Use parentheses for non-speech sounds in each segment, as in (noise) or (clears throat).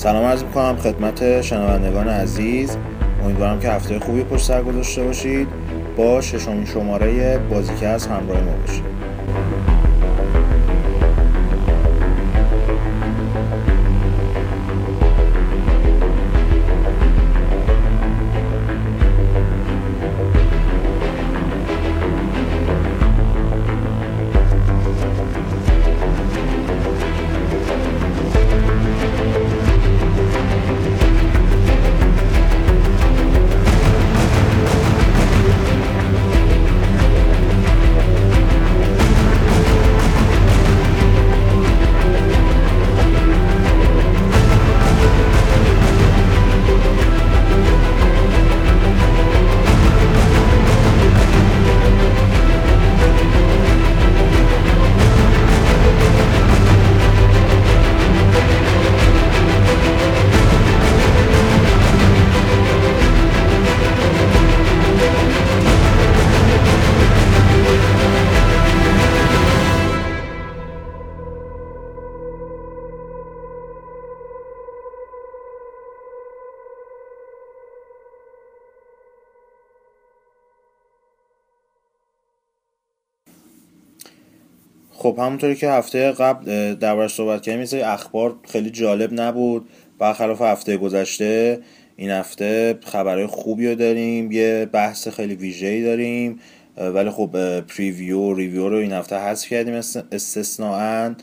سلام عرض می‌کنم خدمت شنوندگان عزیز. امیدوارم که هفته خوبی پشت سر گذاشته باشید. با ششمین شماره بازیکست همراه ما باشید. خب همونطوری که هفته قبل دربارش صحبت کردیم یه اخبار خیلی جالب نبود. برخلاف هفته گذشته این هفته خبرهای خوبی رو داریم یه بحث خیلی ویژه‌ای داریم. ولی خب پریویو ریویو رو این هفته حذف کردیم استثناا.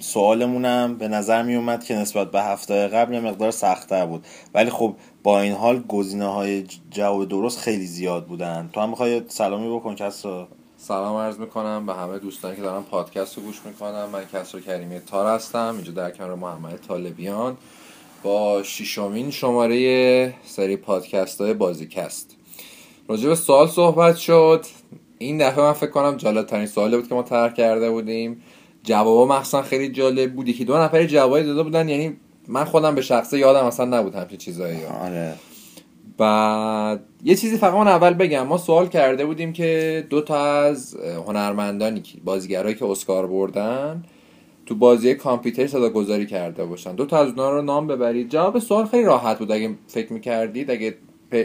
سوالمونم به نظر می اومد که نسبت به هفته قبل یه مقدار سختتر بود. ولی خب با این حال گزینه های جواب درست خیلی زیاد بودن. تو هم می‌خوای سلامی بکن کس سلام عرض می‌کنم به همه دوستانی که دارن پادکست رو گوش می‌کنم من کسر کریمی تار هستم. اینجا در کنار محمد طالبیان با ششمین شماره سری پادکست های بازیکست. راجع به سوال صحبت شد. این دفعه من فکر کنم جالب ترین سوالی بود که ما طرح کرده بودیم. جوابا مخصوصا خیلی جالب بود. یکی دو نفر جوابی داده بودن. یعنی من خودم به شخصه یادم اصلا نبود همچین چیزایی. آره. بعد یه چیزی فقط من اول بگم. ما سوال کرده بودیم که دو تا از هنرمندانی که بازیگرایی که اسکار بردن تو بازی کامپیوتر صدا گذاری کرده باشن. دو تا از اونها رو نام ببرید. جواب سوال خیلی راحت بود اگه فکر می‌کردید اگه پ...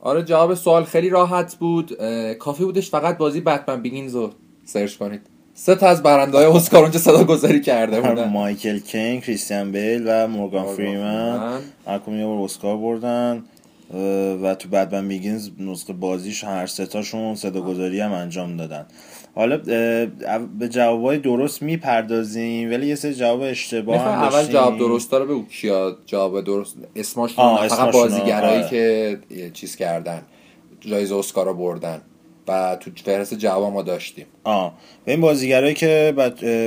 آره جواب سوال خیلی راحت بود. کافی بودش فقط بازی بتمن بیگینز رو سرچ کنید. سه تا از برنده های اسکار اونجا صدا گذاری کرده بودن. مایکل کین کریستیان بیل و مورگان فریمن. هر یه بار اسکار بردن. و تو بدمن بیگینز نسخه بازیش هر تاشون صدا گذاری هم انجام دادن. حالا به جوابای درست می‌پردازیم ولی یه سری جواب اشتباه هم اول جواب درست داره بگو کیا جواب درست اسمشون فقط بازیگرایی که چیز کردن جایزه اسکار رو بردن. و تو فهرست جواب ما داشتیم. آه. به این بازیگرایی که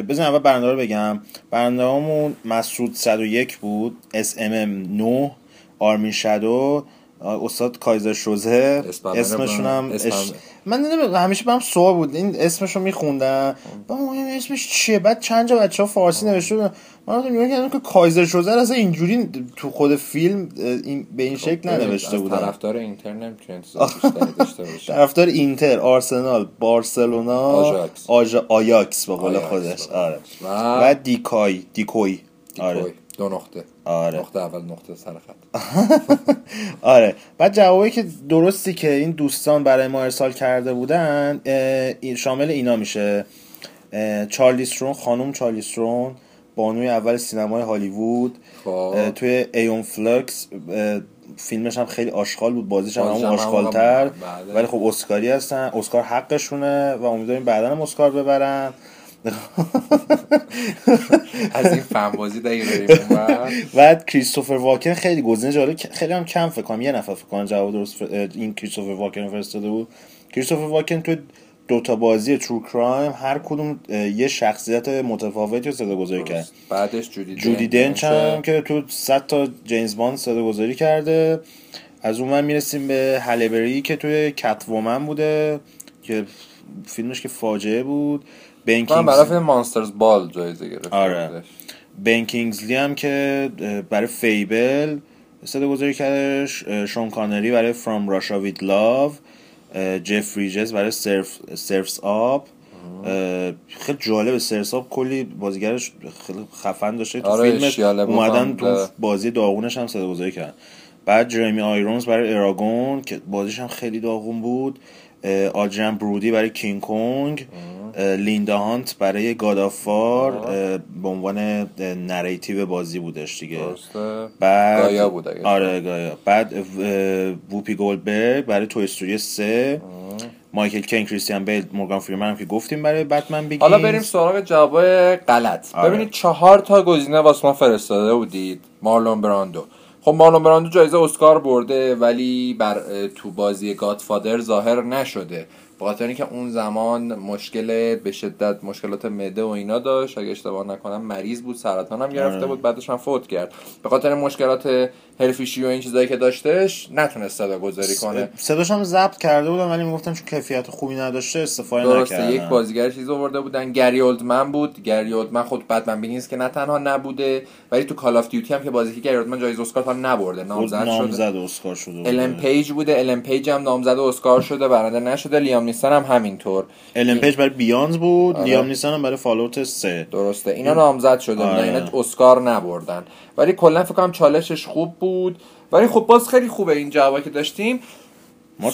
بزن اول برنده رو بگم. برنده همون مسعود 101 بود SMM 9 آرمین شادو استاد کایزر شوزه. اسمشون هم من نمی‌دونم همیشه برام سوال بود. این اسمشو میخوندم با اسمش چیه؟ بعد چند جا بچه ها فارسی نوشته من نگاه کردم که کایزر شوزه اصلا اینجوری تو خود فیلم این به این شکل ننوشته بودن. طرفدار اینتر نمی‌تونه طرفدار اینتر آرسنال بارسلونا آژاکس. آیاکس به قول خودش. آره. و دیکای دیکوی. آره. دو نقطه. آره. نقطه اول نقطه سر خط. (laughs) آره. بعد جوابی که درستی که این دوستان برای ما ارسال کرده بودن شامل اینا میشه. چارلی سترون خانم چارلی سترون بانوی اول سینمای هالیوود خب. توی ایون فلکس فیلمش هم خیلی آشغال بود بازیش هم همون آشغالتر. بله. ولی خب اسکاری هستن اسکار حقشونه و امیدواریم بعدا هم اسکار ببرن. (laughs) از این فن‌بازی بریم بعد کریستوفر واکن خیلی گزینه جالب خیلی هم کم فکر کنم یه نفر فکر کنم جواب درست این کریستوفر واکن فرستاده بود. کریستوفر واکن تو دو تا بازی ترو کرایم هر کدوم یه شخصیت متفاوتی رو صدا گذاری کرد. بعدش جودی جودی دنچ هم که تو 100 تا جیمز باند صدا گذاری کرده. از اون من می‌رسیم به هلیبری که توی کت‌وومن بوده که فیلمش که فاجعه بود. من برای فیلم مانسترز بال جایزه گرفت آره. بنکینگزلی هم که برای فیبل صدا گذاری کردش شون کانری برای فرام راشا وید لاو جف ریجز برای سرف سرفز آب. خیلی جالب سرساب کلی بازیگرش خیلی خفن داشته. تو آره، فیلمش اومدن. تو بازی داغونش هم صدا گذاری کردن. بعد جرمی آیرونز برای اراگون که بازیش هم خیلی داغون بود. آدریان برودی برای کینگ اه، لیندا هانت برای گاد آف وار به عنوان narrative بازی بودش دیگه. درسته. بعد گایا بود اگه آره گایا. بعد ووپی گولدبرگ برای توی استوری 3 مایکل کین کریستیان بیل مورگان فریمن هم که گفتیم برای بتمن بیگینز حالا بریم سراغ جواب غلط. آره. ببینید چهار تا گزینه واسه ما فرستاده بودید. مارلون براندو. خب مارلون براندو جایزه اسکار برده ولی بر تو بازی گادفادر ظاهر نشده. خاطر اینکه اون زمان مشکل به شدت مشکلات معده و اینا داشت. اگه اشتباه نکنم مریض بود سرطان هم گرفته آره. بود بعدش هم فوت کرد. به خاطر مشکلات حرفیشی و این چیزایی که داشتش نتونست صدا گذاری کنه صداش هم ضبط کرده بودن ولی می‌گفتن چون کیفیت خوبی نداشته استفاده درسته نکردن. یک بازیگر چیز آورده بودن. گری اولدمن بود. گری اولدمن خود بتمن بینیز که نه تنها نبوده ولی تو کال آف دیوتی هم که بازی که گری اولدمن جایزه اسکار تا نبرده. نامزد شده. نامزد اسکار شده. الن پیج بوده. الن پیج هم نامزد اسکار شده. برنده نشده. لیام نیسن هم همینطور. الن پیج برای بیاند بود. آره. لیام نیسن هم برای فال‌اوت 3 درسته. اینا نامزد شده. آره. اینا اسکار نبردن. ولی کلا فکر کنم چالشش خوب بود. ولی خب باز خیلی خوبه این جوابی که داشتیم.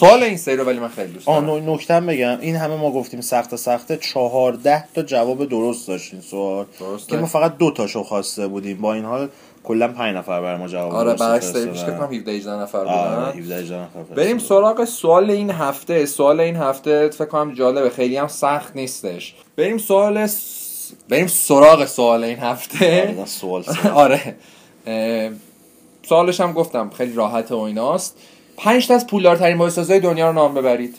سوال این سری رو ولی من خیلی دوست آه دارم. نو- نکتم بگم. این همه ما گفتیم سخت سخته. چهارده تا جواب درست داشت این سوال. درسته. که ما فقط دو تاشو خواسته بودیم. با این حال کلا پنج نفر برای ما جواب آره برعکس سری پیش کنم 17 18 نفر آره بودن. 17 18 نفر. بریم سراغ سوال این هفته. سوال این هفته فکر کنم جالبه. خیلی هم سخت نیستش. بریم سوال س... بریم سراغ سوال این آره، هفته نه، سوال (laughs) آره. سوالش هم گفتم خیلی راحت و ایناست. پنج تا از پولدارترین بازیسازهای دنیا رو نام ببرید.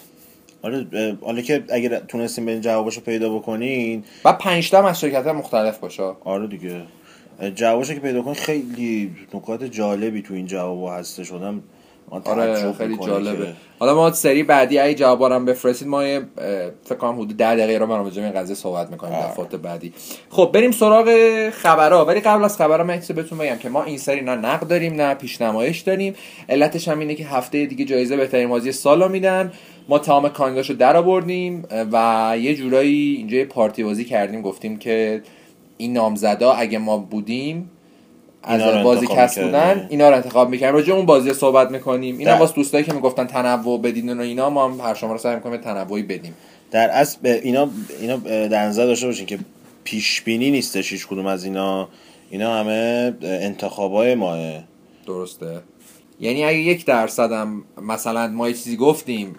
آره حالا که اگر تونستیم برین جوابشو پیدا بکنین. و پنج تا از شرکت مختلف باشه. آره دیگه. جوابشو که پیدا کنین خیلی نکات جالبی تو این جوابا هسته شدم آره خیلی جالبه که- حالا ما سری بعدی ای جوابا رو هم بفرستید ما یه، فکر کنم حدود 10 دقیقه رو به این قضیه صحبت می‌کنیم. دفعات بعدی. خب بریم سراغ خبرها. ولی قبل از خبرها من چیزی بهتون بگم که ما این سری نه نقد داریم نه پیشنمایش داریم. علتش هم اینه که هفته دیگه جایزه بهترین بازی سالو میدن. ما تمام کانگاشو در آوردیم و یه جورایی اینجا یه پارتی بازی کردیم. گفتیم که این نامزدا اگه ما بودیم از بازی می‌کردیم. بودن اینا رو انتخاب می‌کنیم راجع اون بازی صحبت می‌کنیم. اینا واسه دوستایی که می‌گفتن تنوع بدین و اینا ما هم هر شما رو سعی می‌کنیم تنوعی بدیم. در اصل به اینا اینا در نظر داشته باشین که پیش بینی نیستش هیچ کدوم از اینا. اینا همه انتخابای ماه. درسته. یعنی اگه یک درصد هم مثلا ما یه چیزی گفتیم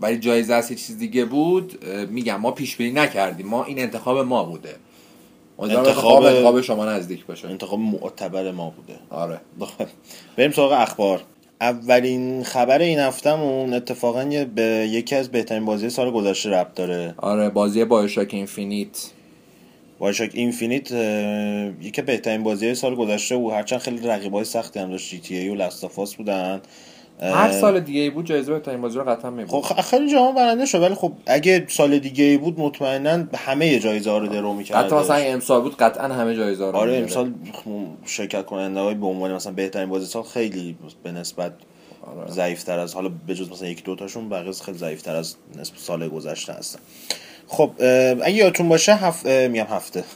ولی جایزه از یه چیز دیگه بود میگم ما پیش بینی نکردیم. ما این انتخاب ما بوده. انتخاب- انتخاب شما نزدیک باشه. انتخاب معتبر ما بوده. آره. بریم سراغ اخبار. اولین خبر این هفتهمون اتفاقا به یکی از بهترین بازی سال گذشته ربط داره. آره بازی بایوشاک اینفینیت. بایوشاک اینفینیت یکی بهترین بازی سال گذشته بود. هرچند خیلی رقیبای سختی هم داشت جی تی ای و لست آف آس بودن. هر سال دیگه ای بود جایزه بهترین بازی رو قطعا میبود خب خیلی جاها برنده شد ولی خب اگه سال دیگه ای بود مطمئنا همه جایزه ها رو درو می‌کرد حتی مثلا امسال بود قطعا همه جایزه رو آره. امسال شرکت کننده های به عنوان مثلا بهترین بازی سال خیلی به نسبت آره. ضعیفتر از حالا به جز مثلا یک دو تاشون بقیه خیلی ضعیفتر از نسبت سال گذشته هستن خب اگه یادتون باشه هف... میگم هفته. (laughs)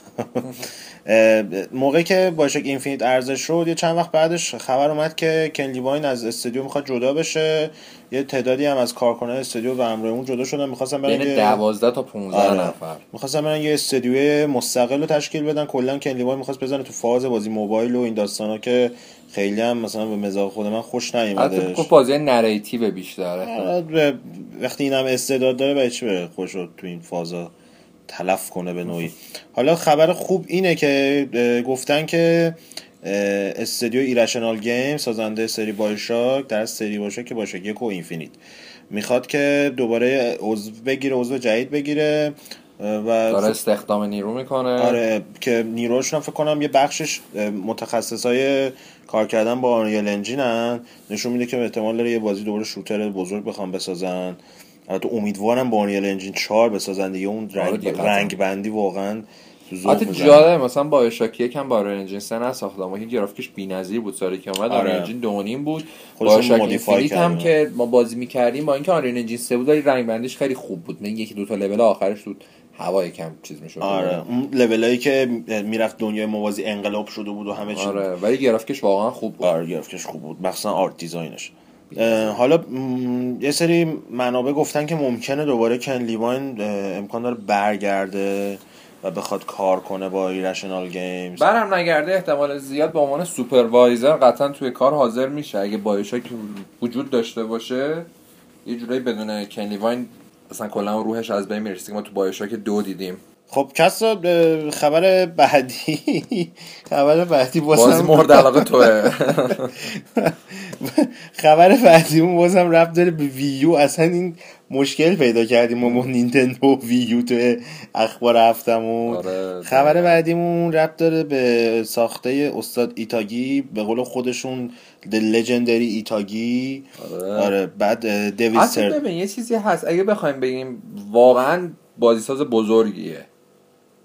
موقعی که باشک اینفینیت ارزش شد یه چند وقت بعدش خبر اومد که کن واین از استودیو می‌خواد جدا بشه. یه تعدادی هم از کارکنان استودیو و همراه اون جدا شدن. می‌خواستن برن بین یه- 12 تا 15 آره. نفر. می‌خواستن برن یه استودیو مستقل رو تشکیل بدن. کلا کن لیوای می‌خواست بزنه تو فاز بازی موبایل و این داستانا که خیلی هم مثلا به مزاج خود من خوش نیومده. گفت بازی نریتیو بیشتره. وقتی این هم استعداد داره برای چی بره خوش رو تو این فازا تلف کنه به نوعی؟ حالا خبر خوب اینه که گفتن که اه، استودیو ایرشنال گیم سازنده سری بایوشاک در سری بایوشاک که بایوشاک یک و اینفینیت. می‌خواد که دوباره عضو بگیره عضو جدید بگیره و داره خب- استخدام نیرو می‌کنه. آره که نیروشون فکر کنم یه بخشش متخصص های کار کردن با آنریل انجینن نشون میده که احتمال داره یه بازی دوباره shooter بزرگ بخوام بسازن البته امیدوارم با آنریل انجین 4 بسازن دیگه اون آره رنگ. رنگ بندی واقعا حتی می‌زنه. جالب مثلا با اشاکی یکم با انجین سه نساختم و که گرافیکش بی‌نظیر بود سالی که اومد آره. آره. انجین دو و نیم بود با اشاک مودیفای اینفینیت هم. که ما بازی می‌کردیم با اینکه آنریل انجین 3 بود ولی رنگ بندیش خیلی خوب بود من یکی دو تا لول آخرش بود هوا کم چیز می‌شد. آره اون لولایی که می‌رفت دنیای موازی انقلاب شده بود و همه چی. آره ولی گرافیکش واقعا خوب بود. آره گرافیکش خوب بود. مخصوصا آرت دیزاینش. حالا م، یه سری منابع گفتن که ممکنه دوباره کن لیواین امکان داره برگرده و بخواد کار کنه با ایرشنال گیمز برم نگرده احتمال زیاد به عنوان supervisor قطعا توی کار حاضر میشه. اگه بایوشاک وجود داشته باشه یه جورایی بدون کن لوین اصلا کلا روحش از بین می‌رسه که ما تو بایوشاک دو دیدیم. خب اه، خبر بعدی (laughs) خبر بعدی بازی بازم مورد علاقه توه. (laughs) خبر بعدیمون بازم ربط داره به ویو اصلا این مشکل پیدا کردیم ما با نینتندو ویو تو اخبار هفتمون. آره. خبر بعدیمون رب داره به ساخته استاد ایتاگی به قول خودشون The Legendary ایتاگی آره. آره بعد دیوید اصلا سر ببین یه چیزی هست. اگه بخوایم بگیم واقعا بازیساز بزرگیه.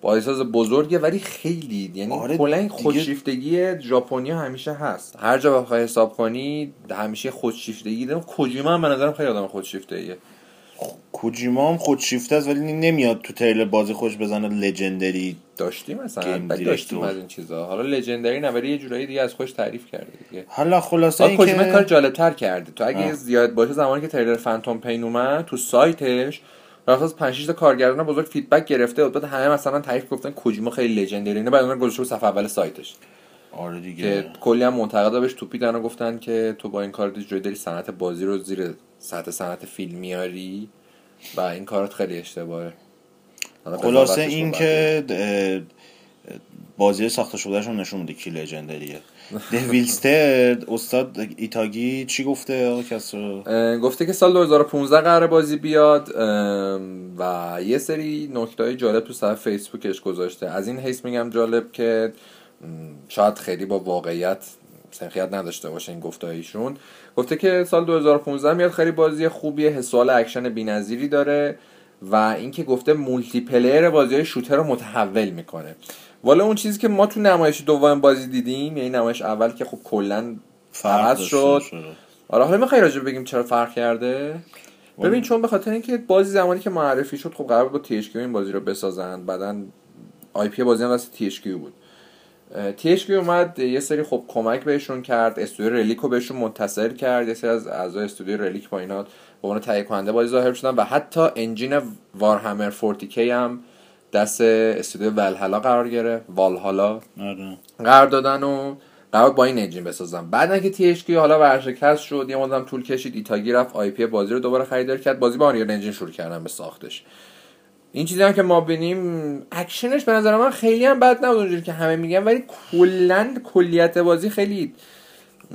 بازیساز بزرگیه ولی خیلی یعنی آره کلا این دیگه- خودشیفتگی ژاپنی همیشه هست. هر جا بخوای حساب کنی همیشه خودشیفتگی. دارم کوجیما هم به نظرم خیلی آدم خودشیفته ایه کوجیما هم خودشیفته است ولی نمیاد تو تریلر بازی خوش بزنه legendary داشتیم مثلا داشتیم. از این چیزا. حالا legendary نه ولی یه جورایی دیگه از خودش تعریف کرده دیگه. حالا خلاصه این کوجیما کار که جالب تر کرده. تو اگه آه. زیاد باشه زمانی که تریلر فانتوم پین اومد تو سایتش رفت از 5 6 تا کارگردان بزرگ feedback گرفته بود همه مثلا تعریف گفتن کوجیما خیلی legendary اینه. بعد اون گذاشته صفحه اول سایتش. آره دیگه. که کلی هم منتقدا بهش توپیدن و گفتن که تو با این کار جوری داری صنعت بازی رو زیر سطح صنعت فیلم میاری و این کارت خیلی اشتباهه. خلاصه این که بازی ساخته شدهشون نشون میده کی لژندریه دویلستر (laughs) استاد ایتاگی چی گفته آقا کسرو گفته که سال 2015 قرار بازی بیاد و یه سری نکته های جالب تو صفحه فیسبوکش گذاشته. از این حیث میگم جالب که شاید خیلی با واقعیت سنخیت نداشته باشه این گفته ایشون گفته که سال 2015 میاد خیلی بازی خوبیه حس و حال اکشن بی‌نظیری داره و اینکه گفته multiplayer بازی shooter رو متحول می‌کنه. والا اون چیزی که ما تو نمایش دوم بازی دیدیم یعنی نمایش اول که خب کلا فرق داشته شد. آره حالا می‌خوای راجع بگیم چرا فرق کرده؟ ببین چون به خاطر اینکه بازی زمانی که معرفی شد خب قرار بود با THQ این بازی رو بسازن بعدا IP بازی هم دست THQ بود. THQ اومد یه سری خب کمک بهشون کرد استودیو Relic رو بهشون متصل کرد یه سری از اعضای استودیو Relic با اینا به عنوان تهیه کننده بازی ظاهر شدن و حتی engine Warhammer 40K هم دست استودیو ولهالا قرار گرفت والهالا آره. قرار دادن و قرار با این engine بسازن. بعد اینکه THQ حالا ورشکست شد یه مدت هم طول کشید ایتاگاکی رفت IP بازی رو دوباره خریداری کرد بازی با Unreal Engine شروع کردن به ساختش. این چیزی هم که ما ببینیم اکشنش به نظر من خیلی هم بد نبود اونجوری که همه میگن ولی کلا کلیت بازی خیلی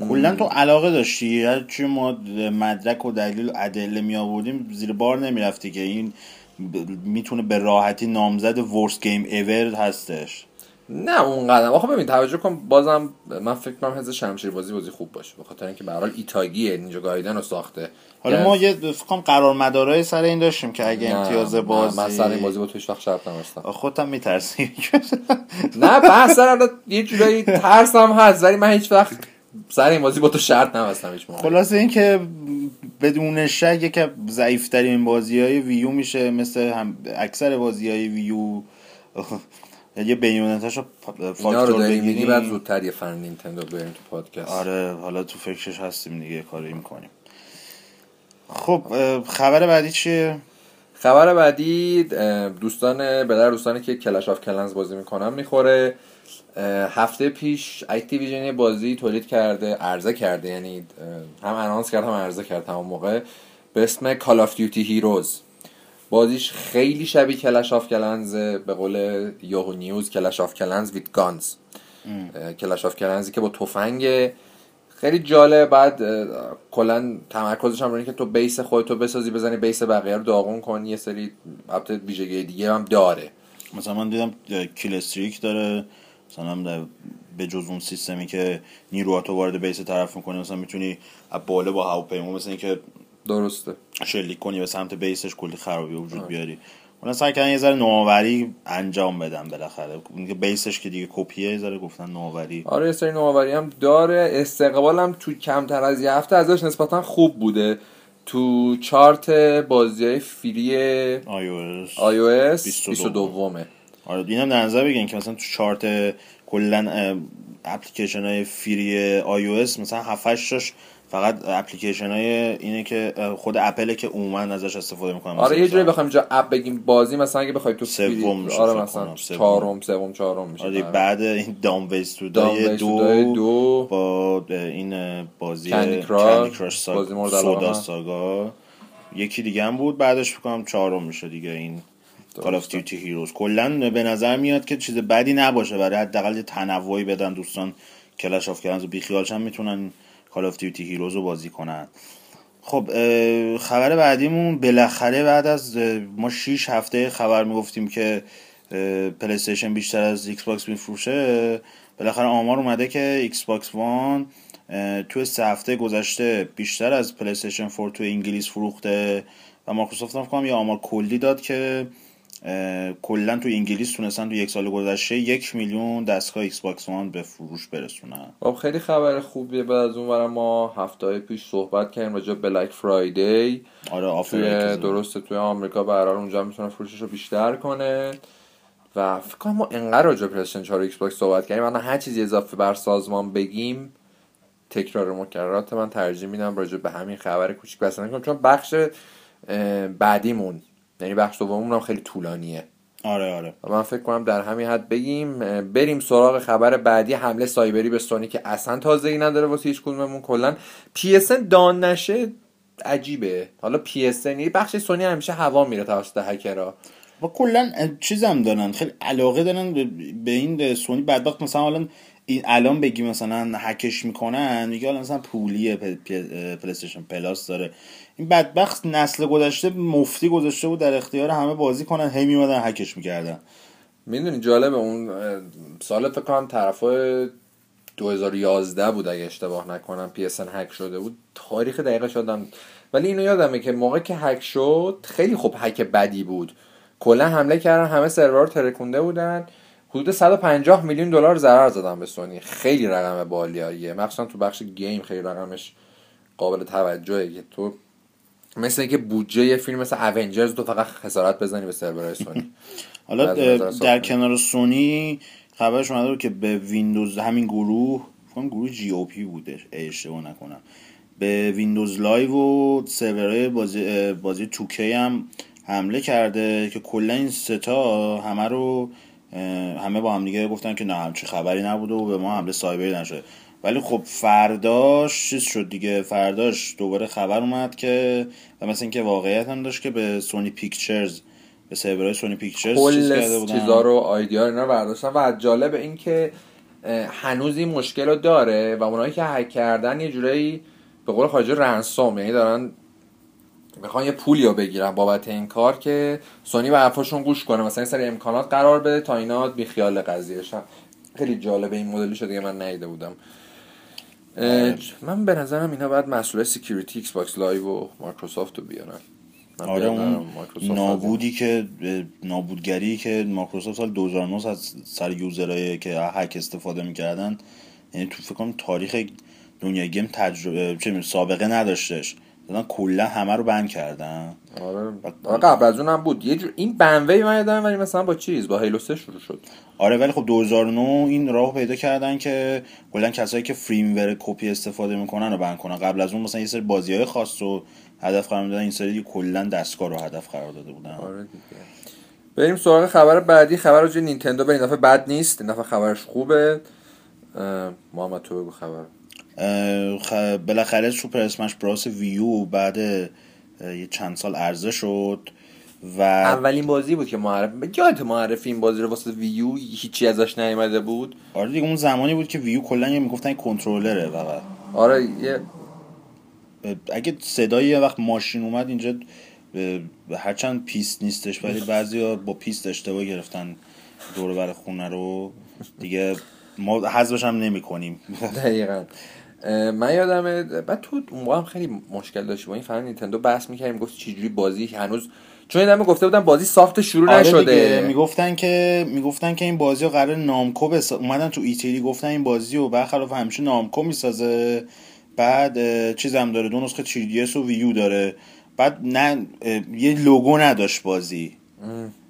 کلا تو علاقه داشتی؟ هرچی ما مدرک و دلیل و ادله می آوردیم زیر بار نمی‌رفتی که این می‌تونه به راحتی نامزد worst game ever هستش. نه اون قدرم. آخه ببین توجه کن بازم من فکر کنم حس شمشیر بازی بازی خوب باشه. به خاطر اینکه به هر حال ایتاگاکیه Ninja Gaiden رو ساخته. حالا ما یه فکر کنم قرار مدارای سر این داشتیم که اگه امتیاز بازی من سر این بازی با تو هیچ وقت شرط نبستم خودم میترسی. (laughs) نه بحث سر یه جورایی ترسم هست ولی من هیچ وقت سر این بازی با تو شرط نبستم هیچ موقع. خلاصه این که بدون شک یکی از ضعیفترین بازی های ویو میشه مثل هم اکثر بازی های ویو. (laughs) یه رو فاکتور بگیریم بعد زودتر یه فن نینتندو بریم تو پادکست. آره حالا تو فکرش هستیم دیگه کاری می‌کنیم. خب خبر بعدی چیه؟ خبر بعدی دوستان به درد دوستانی که Clash of Clans بازی می‌کنن می‌خوره. هفته پیش Activision یه بازی تولید کرده عرضه کرده یعنی هم announce کرد هم عرضه کرد همون موقع. به اسم Call of Duty Heroes بازیش خیلی شبیه Clash of Clans به قول Yahoo News Clash of Clans with guns Clash of Clans ی که با تفنگ خیلی جالب بعد کلا تمرکزش هم که تو بیس خودتو بسازی بزنی بیس بقیه رو داغون کنی یه سری البته ویژگی دیگه هم داره. مثلا من دیدم کیل استریک داره. مثلا به جز اون سیستمی که نیروهاتو وارد بیس طرف می‌کنی مثلا می‌تونی از بالا با هواپیما مثل اینکه درسته. شلیک کنی به سمت بیسش کلی خرابی وجود بیاری. اونا سعی کردن یه ذره نوآوری انجام بدن بالاخره. اون که بیسش که دیگه کپیه یه ذره گفتن نوآوری. آره یه سری نوآوری هم داره. استقبال هم تو کمتر از یه هفته ازش نسبتا خوب بوده. تو چارت بازی های فری iOS iOS 22. 22 آره اینم در نظر بگین که مثلا تو چارت کلا اپلیکیشن های فری iOS مثلا 7 8 تاش فقط اپلیکیشن های اینه که خود اپله که عموما ازش استفاده می‌کنن آره یه جوری بخوایم اینجا اپ بگیم بازی مثلا اگه بخوای تو سوم آره مثلا. چهارم سوم چهارم میشه آره آره. بعد این Dumb Ways to Die دو, دو. با این بازی Candy Crush، Sag- بازی مورد علاقه سودا. Saga یکی دیگه هم بود بعدش فکر کنم چهارم میشه دیگه این Call of Duty Heroes کلا به نظر میاد که چیز بدی نباشه برای حداقل یه تنوعی بدن دوستان Clash of Clans و بیخیالش هم می‌تونن Call of Duty Heroes رو بازی کنن. خب خبر بعدیمون بالاخره بعد از ما 6 هفته خبر می‌گفتیم که PlayStation بیشتر از Xbox میفروشه. بالاخره آمار اومده که Xbox One تو سه هفته گذشته بیشتر از PlayStation 4 تو انگلیس فروخته و مایکروسافت هم یه آمار کلی داد که کلا تو انگلیس تونستن تو یک سال گذشته یک میلیون دستگاه Xbox One به فروش برسونن. خب خیلی خبر خوبیه. بعد از اون ما هفته های پیش صحبت کردیم راجع به Black Friday آره offer درسته توی آمریکا حال اونجا می‌تونه فروشش رو بیشتر کنه. و فکر کنم ما انقدر راجع به PlayStation 4 و Xbox صحبت کردیم. من هر چیزی اضافه بر سازمان بگیم تکرار مکررات من ترجیح میدم راجع به همین خبر کوچیک بس نکنم چون بخش بعدیمون. یعنی بخش دوممون هم خیلی طولانیه. آره آره. من فکر کنم در همین حد بگیم بریم سراغ خبر بعدی حمله سایبری به سونی که اصلا تازگی نداره واسه هیچ کدوممون کلا. PSN down نشه عجیبه. حالا PSN بخش سونی همیشه هوا میره توسط هکرها. و کلا چیزم دارن خیلی علاقه دارن به- این سونی بدبخت. مثلا حالا این الان بگی مثلا هکش می‌کنن میگه حالا مثلا پولیه پ- پ- PlayStation Plus داره. این بدبخت نسل گذشته مفتی گذاشته بود در اختیار همه بازی کنن هی میومدن هکش می‌کردن. می‌دونی جالبه اون سال فکر کنم طرفای 2011 بود اگه اشتباه نکنم اس هک شده بود. تاریخ دقیقش یادم ولی اینو یادمه که موقع که هک شد خیلی خوب هک بدی بود. کلا حمله کردن همه سرور رو ترکونده بودن. حدود 150 میلیون دلار ضرر زدن به سونی. خیلی رقم بالیاییه. مخصوصا تو بخش گیم خیلی رقمش قابل توجهه که تو مثل اینکه بودجه یه فیلم مثل اونجرز تو فقط خسارت بزنی به سرورهای سونی. (laughs) حالا در. کنار سونی خبرش اومده بود که به ویندوز همین گروه فکر گروه GOP بوده اشتباه نکنم. به Windows Live و سرورهای بازی بازی 2K هم حمله کرده که کلا این ستا همه رو همه با هم دیگه گفتن که نه همچی خبری نبوده و به ما حمله سایبری نشده. ولی خب فرداش چیز شد دیگه. فرداش دوباره خبر اومد که و مثل اینکه واقعیت هم داشت که به Sony Pictures به سرورهای Sony Pictures چیز کرده بودن. چیزا رو ID یا اینا برداشتن و جالب این که هنوز این مشکل رو داره و اونایی که هک کردن یه جورایی به قول خارجی ransom یعنی دارن می‌خوان یه پولی رو بگیرن بابت این کار که سونی به حرفاشون گوش کنه. مثلا این سری امکانات قرار بده تا اینا بیخیال قضیه شن خیلی جالبه این مدلی شده که من ندیده بودم. اه، من به نظرم اینا باید مسئول security Xbox Live و مایکروسافت رو بیارن. آره اون نابودی که نابودگری که مایکروسافت سال 2009 از سر user های که هک استفاده می‌کردن یعنی تو فکر کنم تاریخ دنیای game تجربه چه سابقه نداشتش دادن کلا همه رو ban کردن آره. قبل از اونم بود. یه جور این ban wave من یادم ولی مثلا با چیز؟ با Halo 3 شروع شد. آره ولی خب 2009 این راه پیدا کردن که کلا کسایی که firmware کپی استفاده می‌کنن رو ban کنن. قبل از اون مثلا یه سری بازی های خاص رو هدف قرار می‌دادن. این سری کلا دستگاه رو هدف قرار داده بودن. آره دیگه. بریم سراغ خبر بعدی. خبر راجع به نینتندو. بریم این دفعه بد نیست. این دفعه خبرش خوبه. محمد تو بگو خبر. بالاخره سوپر اسمش براس ویو بعد یه چند سال عرضه شد و اولین بازی بود که معرف یادت معرفی این بازی رو واسه ویو هیچی ازش نیومده بود؟ آره دیگه اون زمانی بود که ویو کلا یه می‌گفتن کنترلره فقط. آره یه اگه صدای یه وقت ماشین اومد اینجا هرچند پیست نیستش ولی بعضی با پیست اشتباه گرفتن دور بر خونه رو. دیگه ما حذفش هم نمی کنیم دقیقا. من یادمه بعد تو اون موقع هم خیلی مشکل داشتی با این fan Nintendo بحث می‌کردیم گفت چجوری بازی هنوز چون یه دمه گفته بودن بازی ساخت شروع آره نشده. می‌گفتن که می‌گفتن که این بازی رو قرار Namco بسا... اومدن تو E3 گفتن این بازی رو برخلاف همیشه Namco می‌سازه. بعد چیزم داره دو نسخه 3DS و Wii U داره. بعد نه یه لوگو نداشت بازی.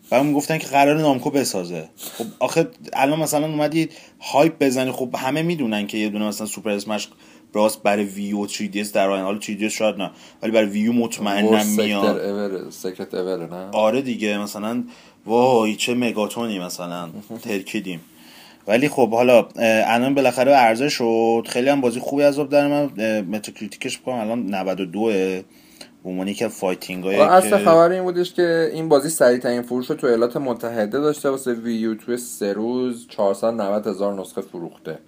بعد می‌گفتن که قرار Namco بسازه. خب آخه الان مثلا اومدی hype بزنی. خب همه می‌دونن که یه دونه مثلا Super Smash Bros برای Wii U و 3DS در آینده. حالا 3DS شاید نه ولی برای Wii U مطمئنم میاد. our secret نه؟ آره دیگه مثلا وای چه megaton ی مثلا. ترکیدیم. ولی خب حالا الان بالاخره عرضه شد. خیلی هم بازی خوبی از آب در من Metacritic ش بکنم. الان 92 به عنوان که fighting های اصل خبر این بودش که این بازی سریع ترین فروش رو تو ایالات متحده داشته واسه Wii U توی سه روز 490 هزار نسخه فروخته.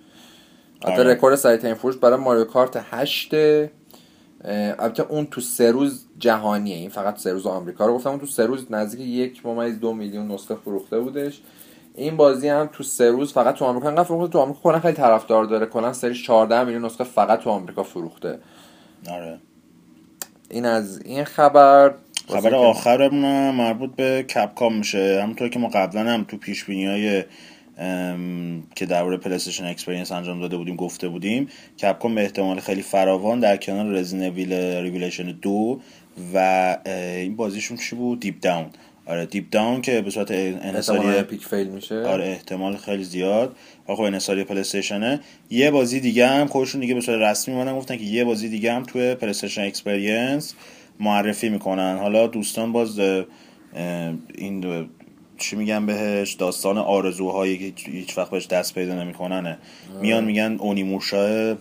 البته آره. رکورد سریع ترین فروش برای Mario Kart 8 البته اون تو سه روز جهانیه. این فقط سه روز آمریکا رو گفتم. اون تو سه روز نزدیک یک ممیز دو میلیون نسخه فروخته بودش. این بازی هم تو سه روز فقط تو آمریکا. انقدر فروخته تو آمریکا کلا خیلی طرفدار داره. کلا سری 14 میلیون نسخه فقط تو آمریکا فروخته. آره. این از این خبر. خبر آخرمون مربوط به Capcom میشه. همونطور که ما قبلا هم تو پیش های که درباره PlayStation Experience انجام داده بودیم گفته بودیم Capcom به احتمال خیلی فراوان در کنار Resident Evil Revelations دو و این بازیشون چی بود؟ Deep Down آره Deep Down که به صورت انحصاری پیک فیل میشه. آره احتمال خیلی زیاد. و خب انحصاری PlayStation ه یه بازی دیگه هم خودشون دیگه به صورت رسمی اومدن گفتن که یه بازی دیگه هم توی PlayStation Experience معرفی می‌کنن. حالا دوستان باز این اه، چی میگن بهش؟ داستان آرزوهایی که هیچ- وقت بهش دست پیدا نمیکننه. میان میگن Onimusha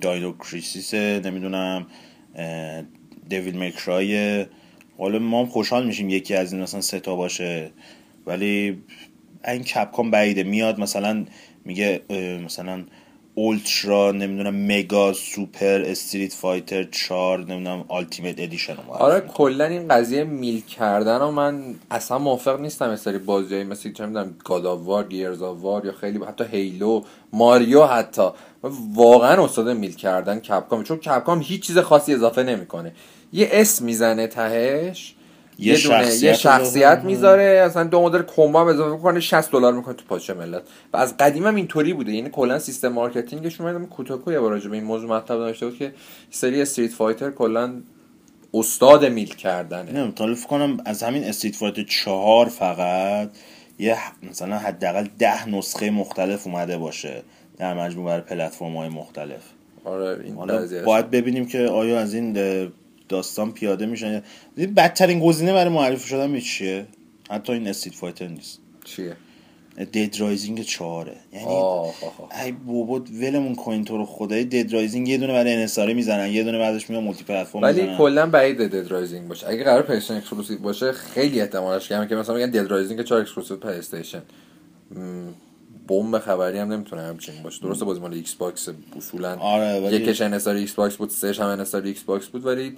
Dino Crisis نمی‌دونم اه، Devil May Cry ای حالا ما هم خوشحال میشیم یکی از این مثلا سه تا باشه ولی این Capcom بعیده. میاد مثلا میگه مثلا Ultra نمی‌دونم Mega Super Street Fighter 4 نمی‌دونم Ultimate Edition آره کلا این قضیه milk کردن و من اصلا موافق نیستم یه سری بازیایی مثل چه می‌دونم God of War Gears of War یا خیلی حتی Halo Mario حتی. واقعا استاد milk کردن Capcom چون Capcom هیچ چیز خاصی اضافه نمی‌کنه. یه اسم می‌زنه تهش. یه یه, دونه شخصیت یه شخصیت. می‌ذاره. اصلا دو مدل combo هم اضافه می‌کنه 60 دلار می‌کنه تو پاچه ملت. و از قدیم هم اینطوری بوده. یعنی کلا سیستم marketing ش اومد Kotaku یه بار راجع به این موضوع مطلب داشته بود که سری Street Fighter کلا استاد milk کردنه. نمی‌دونم تا فکر کنم از همین Street Fighter 4 فقط یه مثلا حداقل ده نسخه مختلف اومده باشه. در مجموع بر پلتفرم های مختلف. آره این. باید ببینیم که آیا از این داستان پیاده میشن. بدترین گزینه برای معرفی شدن چیه؟ حتی این Street Fighter نیست. چیه؟ Dead Rising چهاره. یعنی آه آه. ای بابا ولمون کنین تو رو خدای. Dead Rising یه دونه برای انحصاری می‌زنن یه دونه بعدش میاد multi-platform ولی کلا بعید Dead Rising باشه. اگه قرار PlayStation exclusive باشه خیلی احتمالش کمه که مثلا میگن Dead Rising 4 exclusive PlayStation بمب خبری هم نمی‌تونه همچین باشه. درسته بازی مال Xbox اصولا آره، ولی- یکش انحصاری Xbox بود سهش هم انحصاری Xbox بود ولی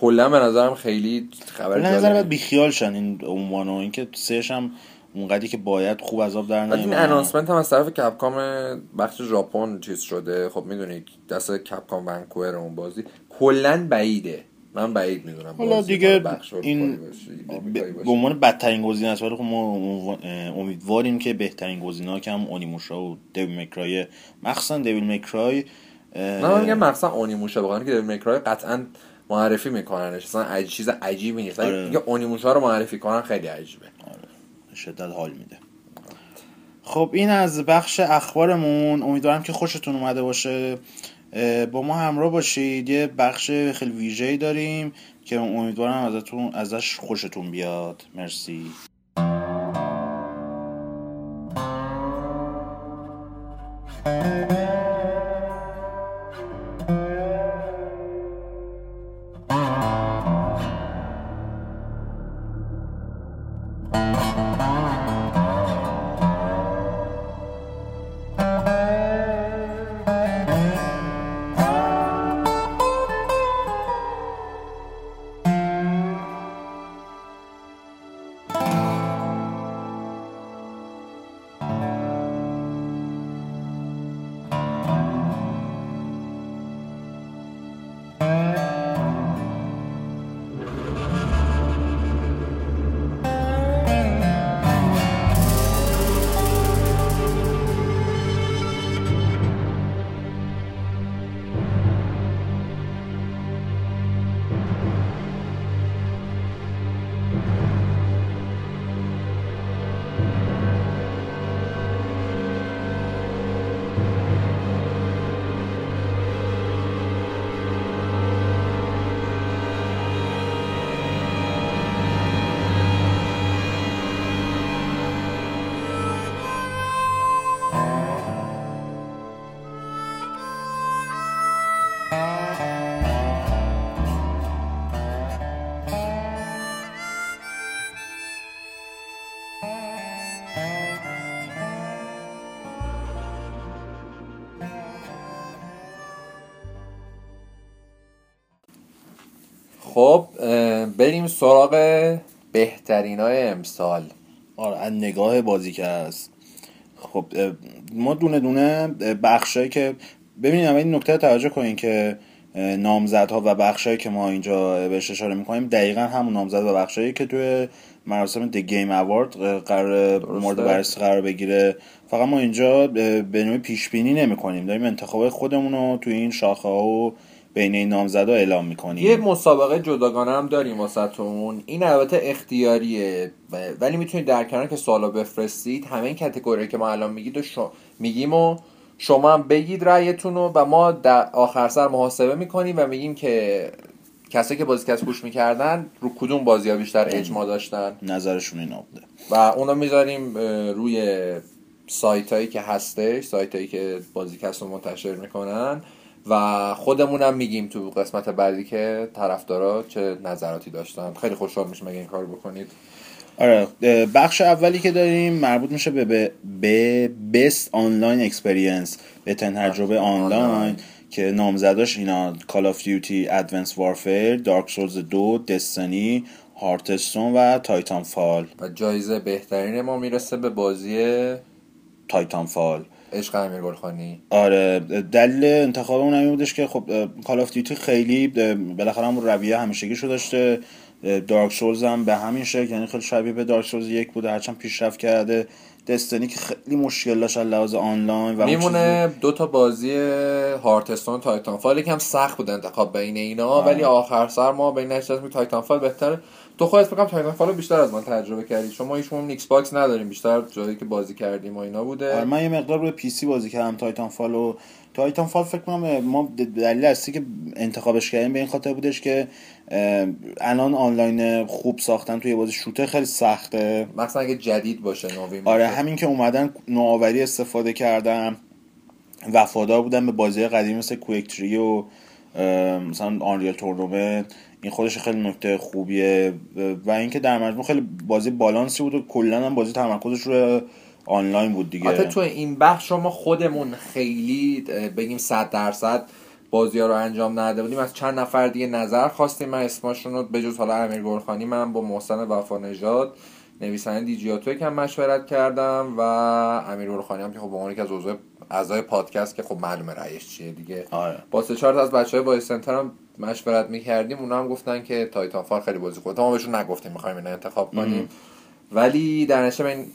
کلا به نظرم خیلی خبر به نظر باید بیخیال شن این عنوان و اینکه سهش هم اونقدی که باید خوب آب در ولی این نیومدن. announcement هم از طرف Capcom بخش ژاپن چیز شده. خب می‌دونی دست Capcom Vancouver اون بازی کلا بعیده. من بعید می‌دونم حالا دیگه این به عنوان بدترین گزینه است. ولی خب ما امیدواریم که بهترین گزینه ها که هم اونیموشا و دیویل مکرای مخصوصا دیویل مکرای نه من میگم مخصوصا اونیموشا بخوان که دیویل میکرای قطعا معرفی میکننش. اصلا عجیب چیز عجیبی نیست. آره. اگه اونیموس ها رو معرفی کنن خیلی عجیبه. آره. شدت حال میده. خب این از بخش اخبارمون. امیدوارم که خوشتون اومده باشه. با ما همراه باشید. یه بخش خیلی ویژه‌ای داریم که امیدوارم ازتون ازش خوشتون بیاد. مرسی. خب بریم سراغ بهترین های امسال. آره از نگاه بازی که هست. خب ما دونه دونه بخشایی که ببینید این نکته توجه کنین که نامزدها و بخشایی که ما اینجا بهش اشاره می‌کنیم دقیقا همون نامزد و بخشایی که توی مراسم د گیم اوارد قرار مورد بررسی قرار بگیره. فقط ما اینجا به نوعی پیش بینی نمی‌کنیم. داریم انتخاب خودمون رو توی این شاخه ها و بین این نامزدها اعلام می‌کنیم یه مسابقه جداگانه هم داریم واسهتون. این البته اختیاریه. ولی می‌تونید در کنار که سوالا بفرستید همه این کتگوری که ما الان میگید و شو- میگیم و شما هم بگید رأیتون رو و ما در آخر سر محاسبه می‌کنیم و میگیم که کسایی که بازیکست گوش می‌کردن رو کدوم بازی ها بیشتر اجماع داشتن؟ نظرشون اینا بوده و اونو می‌ذاریم روی سایت هایی که هستش سایت هایی که بازیکست رو منتشر می‌کنن. و خودمونم میگیم تو قسمت بعدی که طرفدارا چه نظراتی داشتن. خیلی خوشحال میشم اگه این کار بکنید. آره بخش اولی که داریم مربوط میشه به به, به best online experience به تجربه آنلاین آنلاین. که نامزداش اینا Call of Duty Advanced Warfare Dark Souls 2 Destiny هارتستون و تایتان فال و جایزه بهترین ما می‌رسه به بازی Titanfall عشق امیر گلخانی. آره دلیل انتخاب اون همین بودش که خب Call of Duty خیلی بالاخره هم رویه همیشگیشو داشته. Dark Souls هم به همین شکل یعنی خیلی شبیه به Dark Souls یک بوده هرچند پیشرفت کرده. Destiny که خیلی مشکل داشت از لحاظ آنلاین و میمونه دو تا بازی Hearthstone Titanfall یکم سخت بود انتخاب بین اینا آره. ولی آخر سر ما بین نشستیم Titanfall بهتره. تو خودت فکر کنم Titanfall رو بیشتر از من تجربه کردی. شما هیچ موقع Xbox نداریم. بیشتر جایی که بازی کردیم و اینا بوده. آره من یه مقدار روی PC بازی کردم Titanfall و Titanfall فکر کنم ما دلیل اصلی که انتخابش کردیم به این خاطر بودش که الان آنلاین خوب ساختن توی بازی shooter خیلی سخته. مثلا اگه جدید باشه نوین آره. همین که اومدن نوآوری استفاده کردن. وفادار بودن به بازی قدیم مثل Quake Three و مثلا Unreal Tournament این خودش خیلی نکته خوبیه. و اینکه در مجموع خیلی بازی بالانسی بود و کلا هم بازی تمرکزش رو آنلاین بود دیگه. البته تو این بخش شما خودمون خیلی بگیم صد درصد بازی ها رو انجام نداده بودیم. از چند نفر دیگه نظر خواستیم. من اسمشون رو جز حالا امیر گلخانی من با محسن وفا نژاد نویسنده دیجیاتو یکم مشورت کردم و امیر گلخانی هم که خب به عنوان یکی از عضو اعضای پادکست که خب معلومه رأیش چیه دیگه. آره. با سه چهار تا از بچه های بایس سنتر هم مشورت می‌کردیم اونا هم گفتن که تایتان فال خیلی بازی خوبه. ما بهشون نگفتیم می‌خوایم اینو انتخاب کنیم. ولی در به این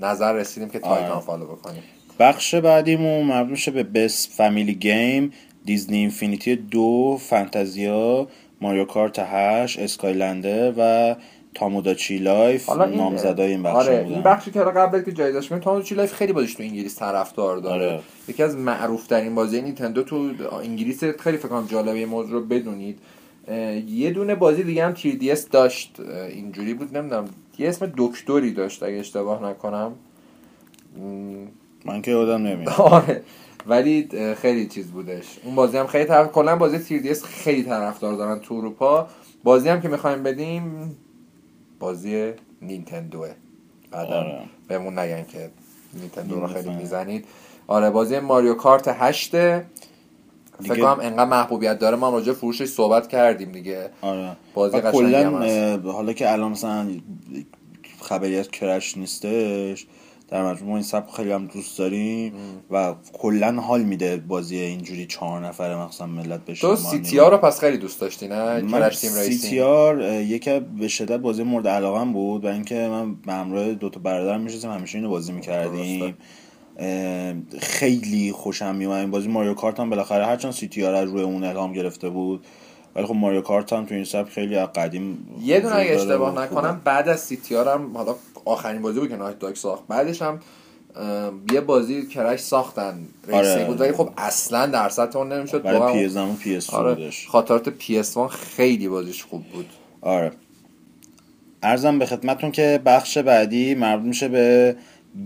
نظر رسیدیم که Titan آره. Fall و بکنیم. بخش بعدیمون مربوط میشه به Best Family Game Disney Infinity دو Fantasia Mario Kart 8 Skylanders و Tomodachi Life نامزدای این بخش آره بودن این بخشی که قبل که جایزش میگم Tomodachi Life خیلی بازیش تو انگلیس طرفدار داره. آره. یکی از معروف ترین بازی نینتندو تو انگلیس خیلی فکر کنم جالبه موضوع رو بدونید. یه دونه بازی دیگه هم 3DS داشت. اه، اینجوری بود نمی‌دونم. یه اسم دکتری داشت اگه اشتباه نکنم. من که یادم نمیاد. (laughs) آره. ولی خیلی چیز بودش. اون بازی هم خیلی طرف کلا بازی 3DS خیلی طرفدار دارن تو اروپا. بازی هم که می‌خوایم بدیم بازی نینتندوه. بعدا آره. بهمون نگن که نینتندو رو خیلی. می‌زنید. آره بازی ماریو کارت هشته. فکر کنم انقدر محبوبیت داره. ما راجع فروشش صحبت کردیم دیگه. آره. بازی قشنگی حالا که الان مثلا خبری از کرش نیستش در مجموع این سبک خیلی هم دوست داریم و کلا حال میده بازی اینجوری چهار نفره مثلا ملت بشه تو سی تی رو پس خیلی دوست داشتی نه؟ من سی تی آر یکی به شدت بازی مورد علاقم بود و اینکه من به همراه دو تا برادر میشستم همیشه اینو بازی می‌کردیم. خیلی خوشم میومد این بازی Mario Kart هم بالاخره هرچند CTR از روی اون الهام گرفته بود. ولی خب Mario Kart هم تو این سبک خیلی قدیم یه دونه اگه اشتباه نکنم بعد از CT هم حالا آخرین بازی بود که Naughty Dog ساخت. بعدش هم یه بازی Crash ساختن. racing آره. بود. ولی خب اصلا در سطح اون نمی‌شد. برای PS PS آره خاطرات PS خیلی بازیش خوب بود. آره. عرضم به خدمتون که بخش بعدی مربوط میشه به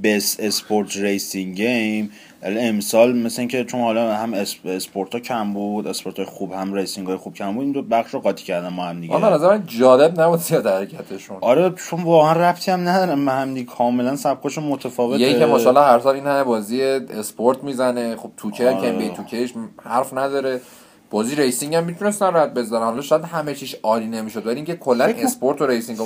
Best Sport Racing Game. امسال مثل اینکه چون حالا هم s- sport ها کم بود اسپورت های خوب هم racing های خوب کم بود این دو بخش رو قاطی کردن ما هم دیگه. به نظر جالب نبود زیاد حرکتشون. آره چون واقعا ربطی هم ندارم به هم دیگه. کاملا سبکاشون متفاوته. یکی که ماشاءالله هر سال این همه بازی اسپورت می‌زنه خب 2K هم که آره. به 2Kش حرف نداره. بازی racing هم می‌تونستن رد بزنن. حالا شاید همه چیش عالی نمی‌شد ولی اینکه کلا اسپورت و racing رو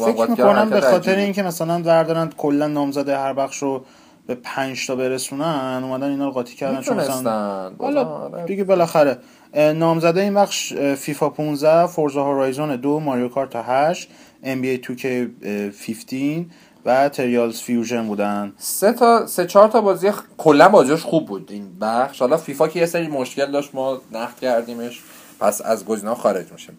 به خاطر اینکه مثلا وردارن کلا نامزدهای هر بخش رو به پنج تا برسونن اومدن اینا رو قاطی کردن چون مثلا حالا دیگه بالاخره نامزدهای این بخش فیفا 15 Forza Horizon 2 Mario Kart 8 NBA 2K15 و Trials Fusion بودن. سه تا سه چهار تا بازی خ... کلا بازیش خوب بود این بخش. حالا فیفا که یه سری مشکل داشت ما نقد کردیمش پس از گزینه خارج میشه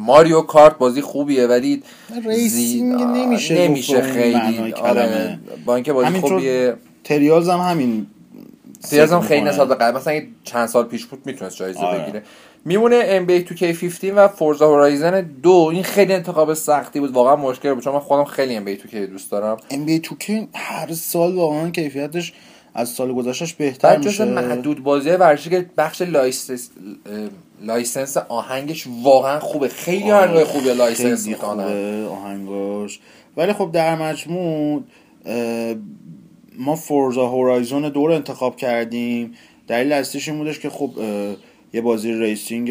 Mario Kart بازی خوبیه ولی racing زی- نمیشه نمیشه خیلی. آره. با اینکه بازی خوبیه. Trials هم همین series هم خیلی. نسبت قبل مثلا چند سال پیش بود می‌تونست جایزه آره. بگیره. میمونه NBA 2K15 و Forza Horizon دو. این خیلی انتخاب سختی بود. واقعا مشکل بود. چون من خودم خیلی ام بی 2K دوست دارم. NBA 2K هر سال واقعا کیفیتش از سال گذشتهش بهتر میشه. محدود بازی ورزشی که بخش license license آهنگش واقعا خوبه. خیلی آهنگای خوبه license خوبه آهنگاش. ولی خب در مجموع ما Forza Horizon دو رو انتخاب کردیم. دلیل اصلیش این بودش که خب یه بازی racing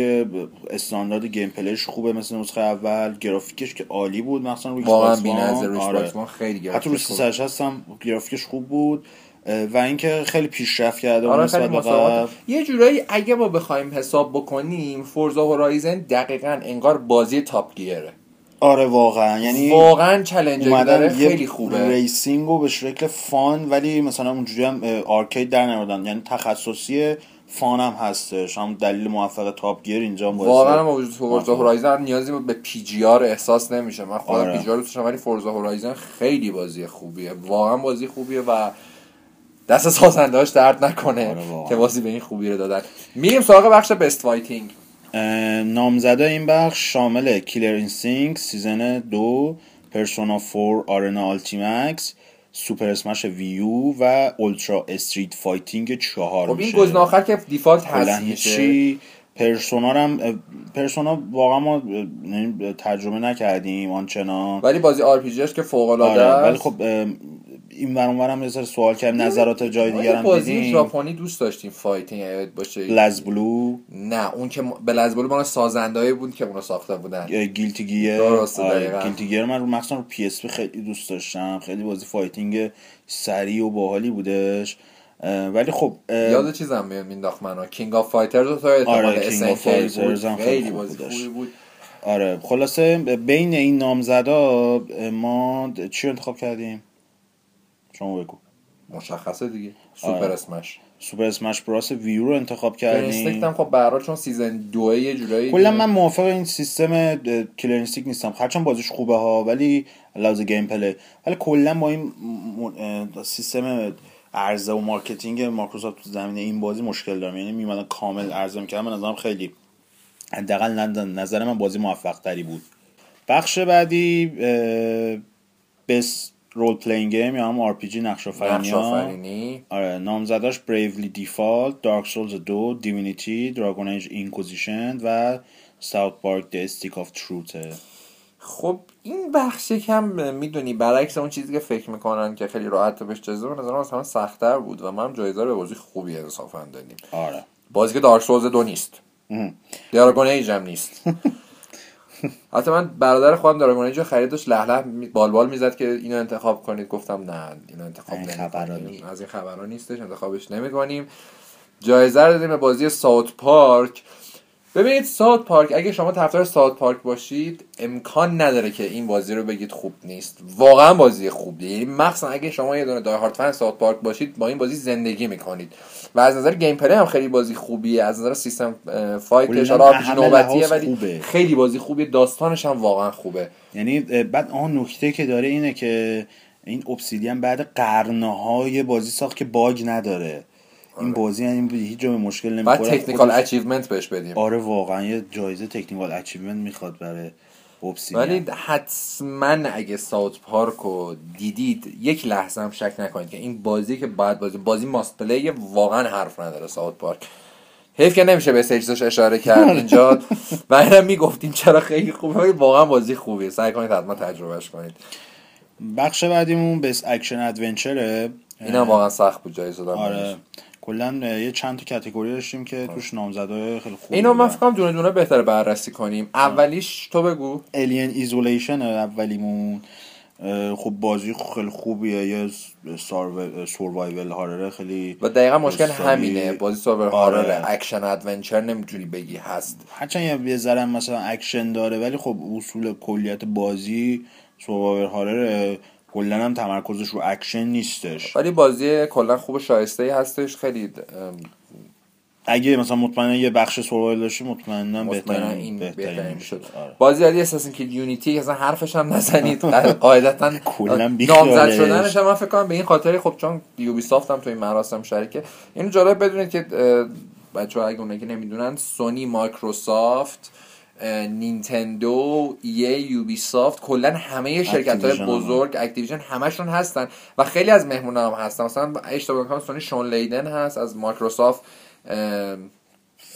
استاندارد gameplayش خوبه مثل نسخه اول. گرافیکش که عالی بود مثلا روی واقعا. بی‌نظیر آره. خیلی حتی روی گرافیکش خوبه. 360 هم گرافیکش خوب بود. و اینکه خیلی پیشرفت کرده آره نسبت خیلی به مسابقات. یه جورایی اگه ما بخوایم حساب بکنیم Forza Horizon دقیقا انگار بازی Top Gearه آره واقعا. یعنی واقعا challenge داره خیلی خوبه. racing رو به شکل fun ولی مثلا اونجوری هم arcade در نمیدن یعنی تخصصی fun هم هستش. هم دلیل موفق Top Gear اینجا هم واقعا با وجود فورزا هورایزن نیازی به PGR احساس نمیشه. من خودم آره. PGR ولی Forza Horizon خیلی بازی خوبیه. واقعا بازی خوبیه و دست سازندهاش درد نکنه آره. که بازی به این خوبی رو دادن. میریم سراغ بخش Best Fighting نامزده این بخش شامل کیلر اینستینکت سیزن دو پرسونا 4 آرنا آلتیمکس سوپر اسمش ویو و اولترا استریت فایتینگ چهار خب این. گزینه آخر که دیفالت هست میشه. پرسونا هم پرسونا واقعا ما اه، یعنی ترجمه نکردیم آنچنان. ولی بازی آر پی که فوق العاده آره ولی خب این ور هم یه سر سوال کردیم نظرات جای دیگر هم بازی ژاپنی دوست داشتیم fighting یاد باشه. BlazBlue. نه اون که BlazBlue مال سازندهایی بود که اونو ساخته بودن. Guilty Gear. درسته، آره. Guilty Gear من رو مخصوصا رو PS خیلی دوست داشتم. خیلی بازی fighting سریع و باحالی بودش. ولی خب یاد چیزم میاد مینداخت منو. King of Fighters رو تا آره، Fighters هم بود خیلی بازی. خوبی بود. آره خلاصه بین این نامزدا ما چی انتخاب کردیم؟ شما بگو. مشخصه دیگه. سوپر آره. Smash. Super Smash Bros Wii U رو انتخاب کردیم. هم خب به چون season دوه یه جورایی کلا من موافق این سیستم Killer Instinct نیستم. هرچند بازیش خوبه ها ولی لحاظ gameplay. ولی کلا با این سیستم عرضه و marketing مایکروسافت تو زمینه این بازی مشکل دارم. یعنی میمدن کامل عرضه می‌کردم. من نظرم خیلی حداقل نظر من بازی موفق تری بود. بخش بعدی Best Role Playing Game یا هم RPG نقش آفرینی آره نامزداش بریولی دیفالت Dark Souls دو دیوینیتی دراگون ایج اینکوزیشن و ساوت پارک د استیک آف تروته خب این بخش یکم می‌دونی برعکس اون چیزی که فکر می‌کنن که خیلی راحت بهش جایزه به نظرم از همه سختتر بود و من جایزه رو به بازی خوبی انصافا دادیم. آره. بازی که دارک سولز دو نیست. دراگون ایج هم نیست. (laughs) (laughs) حتی من برادر خودم دراگون رو خرید داشت له له می- بال بال می‌زد که اینو انتخاب کنید. گفتم نه اینو انتخاب نمی‌کنیم. از این خبرها نیستش انتخابش نمی‌کنیم. جایزه رو دادیم به بازی ساوت پارک. ببینید ساوت پارک اگه شما طرفدار ساوت پارک باشید امکان نداره که این بازی رو بگید خوب نیست. واقعا بازی خوبیه. یعنی مخصوصا اگه شما یه دونه دای هارد فن ساوت پارک باشید با این بازی زندگی می‌کنید. و از نظر gameplay هم خیلی بازی خوبیه. از نظر سیستم fightش کلاً حالا نوبتیه ولی خوبه. خیلی بازی خوبیه. داستانش هم واقعا خوبه. یعنی بعد آن نکته که داره اینه که این Obsidian بعد قرنهای بازی ساخت که bug نداره. این بازی یعنی هیچ جا به مشکل نمی‌خوره. بعد تکنیکال اچیومنت بهش بدیم. آره واقعا یه جایزه technical achievement می‌خواد برای ولی حتما اگه South Park رو دیدید یک لحظه هم شک نکنید که این بازی که باید بازی بازی must play واقعا حرف نداره South Park. حیف که نمیشه به سیجزش اشاره کرد اینجا. و اینم می‌گفتیم چرا خیلی خوبه. ولی واقعا بازی خوبیه. سعی کنید حتما تجربهش کنید. بخش بعدیمون Best Action Adventureه. اینم واقعا سخت بود جایزه دادن آره. کلا یه چند تا category داشتیم که توش نامزدهای خیلی خوب اینو من فکر دونه دونه بهتره بررسی کنیم. اولیش تو بگو. Alien Isolation اولیمون. خب بازی خیلی خوبیه. یه سوروایول هارره خیلی و دقیقا مشکل دوستایی. همینه. بازی survival آره. horror action adventure نمی‌تونی بگی هست. هرچند یه- ذره مثلا اکشن داره ولی خب اصول کلیت بازی survival horror کلا هم تمرکزش رو اکشن نیستش. ولی بازی کلا خوب و شایسته ای هستش خیلی اگه مثلا مطمئنا یه بخش survival داشتی مطمئنا بهترین این بهترین آره. بازی بعدی Assassin's Creed Unity اصلا حرفش هم نزنید. (laughs) قاعدتا کلاً. نامزد شدنش هم من فکر کنم به این خاطر. خب چون Ubisoft هم تو این مراسم شریکه. اینو جالب بدونید که بچه ها اگه اونایی که نمی‌دونن سونی مایکروسافت نینتندو EA یوبی سافت کلا همه شرکت های. بزرگ Activision همشون هستن و خیلی از مهمون هم هستن مثلا اشتباه کنم سونی Shawn Layden هست از مایکروسافت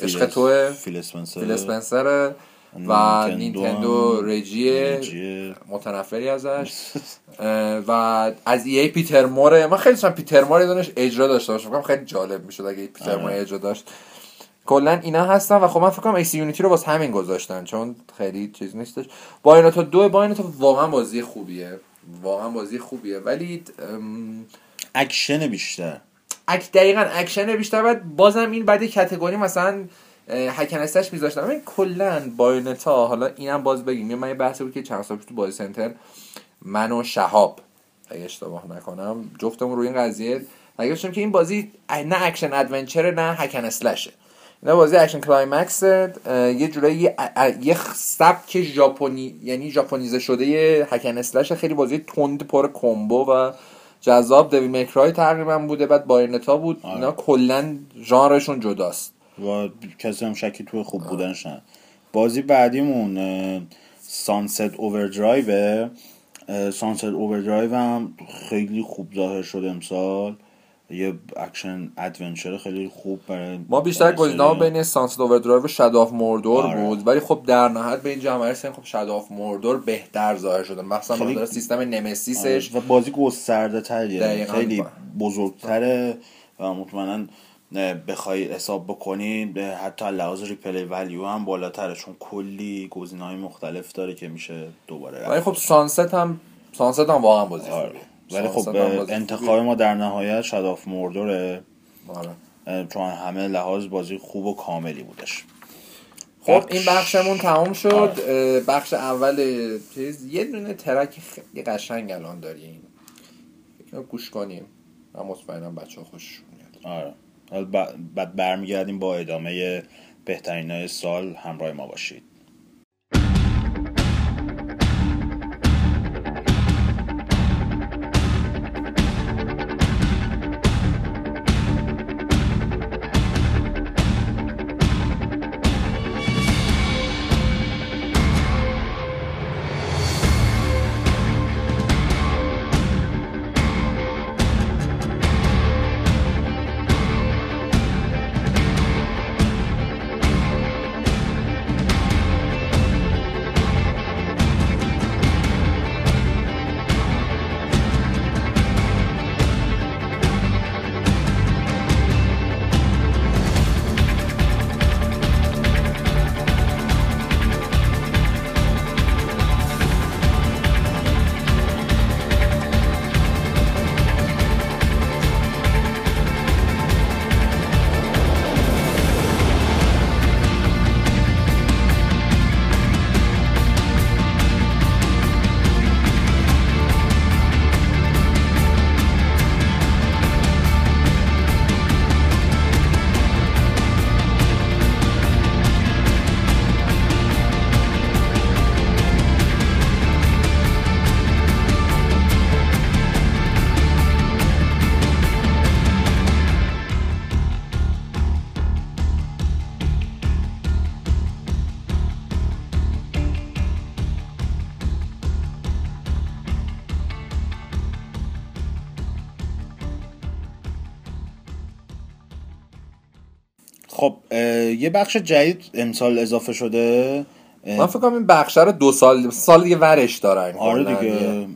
عشق توه Phil Spencer و نینتندو. Reggie ه Reggie ه. متنفری ازش (laughs) و از EA Peter Moore ه من خیلی Peter Moore یه دونش اجرا داشته باشم خیلی جالب می‌شد اگه Peter Moore آره. اجرا داشت کلا اینا هستن و خب من فکر کنم AC Unity رو واسه همین گذاشتن چون خیلی چیز نیستش. با اینا تا دو با اینا تا واقعا بازی خوبیه. واقعا بازی خوبیه. ولی ام، اکشن بیشتر. اک دقیقا اکشن بیشتر. باید بازم این بعد یه category مثلا hack and slash میذاشتم این کلا Bayonetta حالا اینم باز بگیم. من یه بحثی بود که چند سال تو بازی سنتر من و شهاب اگه اشتباه نکنم جفتمون روی این قضیه نگاشتیم که این بازی نه action adventure نه hack and slash ه اینا بازی action climax یه جورایی یه, یه سبک ژاپنی یعنی ژاپنیزه شده یه hack and slash خیلی بازی تند پر combo و جذاب. Devil May Cry تقریبا بوده بعد Bayonetta بود. اینا کلا ژانرشون جداست. و کسی هم شکی توی خوب بودنش نه. بازی بعدیمون Sunset Overdrive Sunset Overdrive هم خیلی خوب ظاهر شد امسال. یه action adventure خیلی خوب برای ما بیشتر گزینه‌ها بین Sunset Overdrive و Shadow of Mordor آره. بود ولی خب در نهایت به این جمع رسیدیم خب Shadow of Mordor بهتر ظاهر شده مثلا خیلی- خیلی... سیستم Nemesis ش آره، و بازی گسترده تریه. خیلی بزرگتره و مطمئنا بخوای حساب بکنی حتی لحاظ ریپلی ولیو هم بالاتره چون کلی گزینه های مختلف داره که میشه دوباره. ولی خب سانست هم سانست هم واقعا بازی آره. ولی خب انتخاب ما در نهایت شداف موردوره. خوبیه. آره. اه، چون همه لحاظ بازی خوب و کاملی بودش. خب بخش- این بخشمون تمام شد. آره. اه، بخش اول چیز یه دونه ترک خیلی قشنگ الان داریم. گوش کنیم. من مطمئنم بچه ها خوششون میاد. آره. بعد برمیگردیم با ادامه بهترین های سال. همراه ما باشید. یه بخش جدید امسال اضافه شده. من فکر کنم این بخشه رو دو سال سال دیگه ورش دارن آره دیگه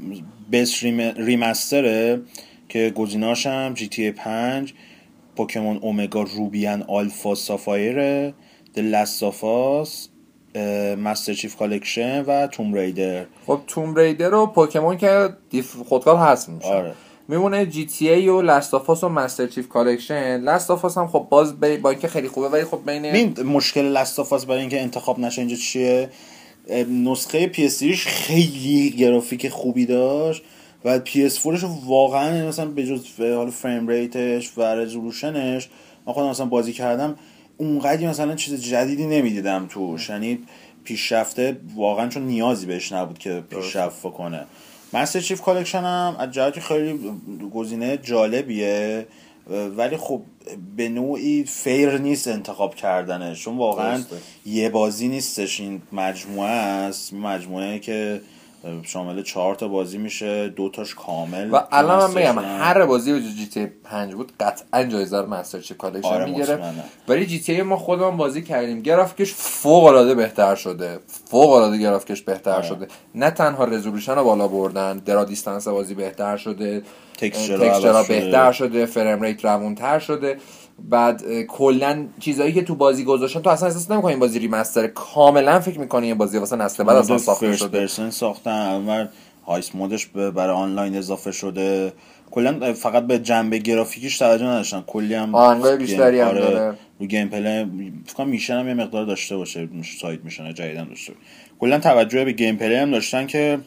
بست rem... remaster ه که گزیناش هم GTA 5 پوکمون Omega Ruby and Alpha Sapphire The Last of Us Master Chief Collection و Tomb Raider خب Tomb Raider و پوکمون که دیف خودکار هست میشه آره. میمونه GTA و Last of Us و Master Chief Collection Last of Us هم خب باز با اینکه خیلی خوبه ولی خب بین این مشکل Last of Us برای اینکه انتخاب نشه اینجا چیه؟ نسخه PS خیلی گرافیک خوبی داشت و PS 4 واقعا مثلا به جز حال frame rate ش و resolution ش من خودم مثلا بازی کردم اونقدی مثلا چیز جدیدی نمی‌دیدم توش. یعنی پیشرفته واقعا چون نیازی بهش نبود که پیشرفت کنه Master Chief Collection هم از جهتی خیلی گزینه جالبیه ولی خب به نوعی fair نیست انتخاب کردنش. چون واقعا یه بازی نیستش این مجموعه است. مجموعه که شامل چهار تا بازی میشه دو تاش کامل و الان من بگم هر بازی به جز GTA 5 بود قطعا جایزه رو Master Chief Collection آره می‌گیره ولی GTA ما خودمون بازی کردیم. گرافیکش فوق العاده بهتر شده. فوق العاده گرافیکش بهتر آره. شده. نه تنها resolution رو بالا بردن draw distance بازی بهتر شده texture بهتر شده frame rate روونتر شده. بعد کلا چیزایی که تو بازی گذاشتن تو اصلا احساس نمی‌کنی این بازی remaster. کاملا فکر می‌کنی این بازی واسه نسل بعد اصلا ساخته شده. پرسن ساختن اول heist مودش برای آنلاین اضافه شده. کلا فقط به جنبه گرافیکیش توجه نداشتن. کلی هم آهنگای بیشتری هم داره. رو gameplay فکر میشن هم یه مقدار داشته باشه side mission جدیدن داشته کلا توجه به gameplay هم داشتن که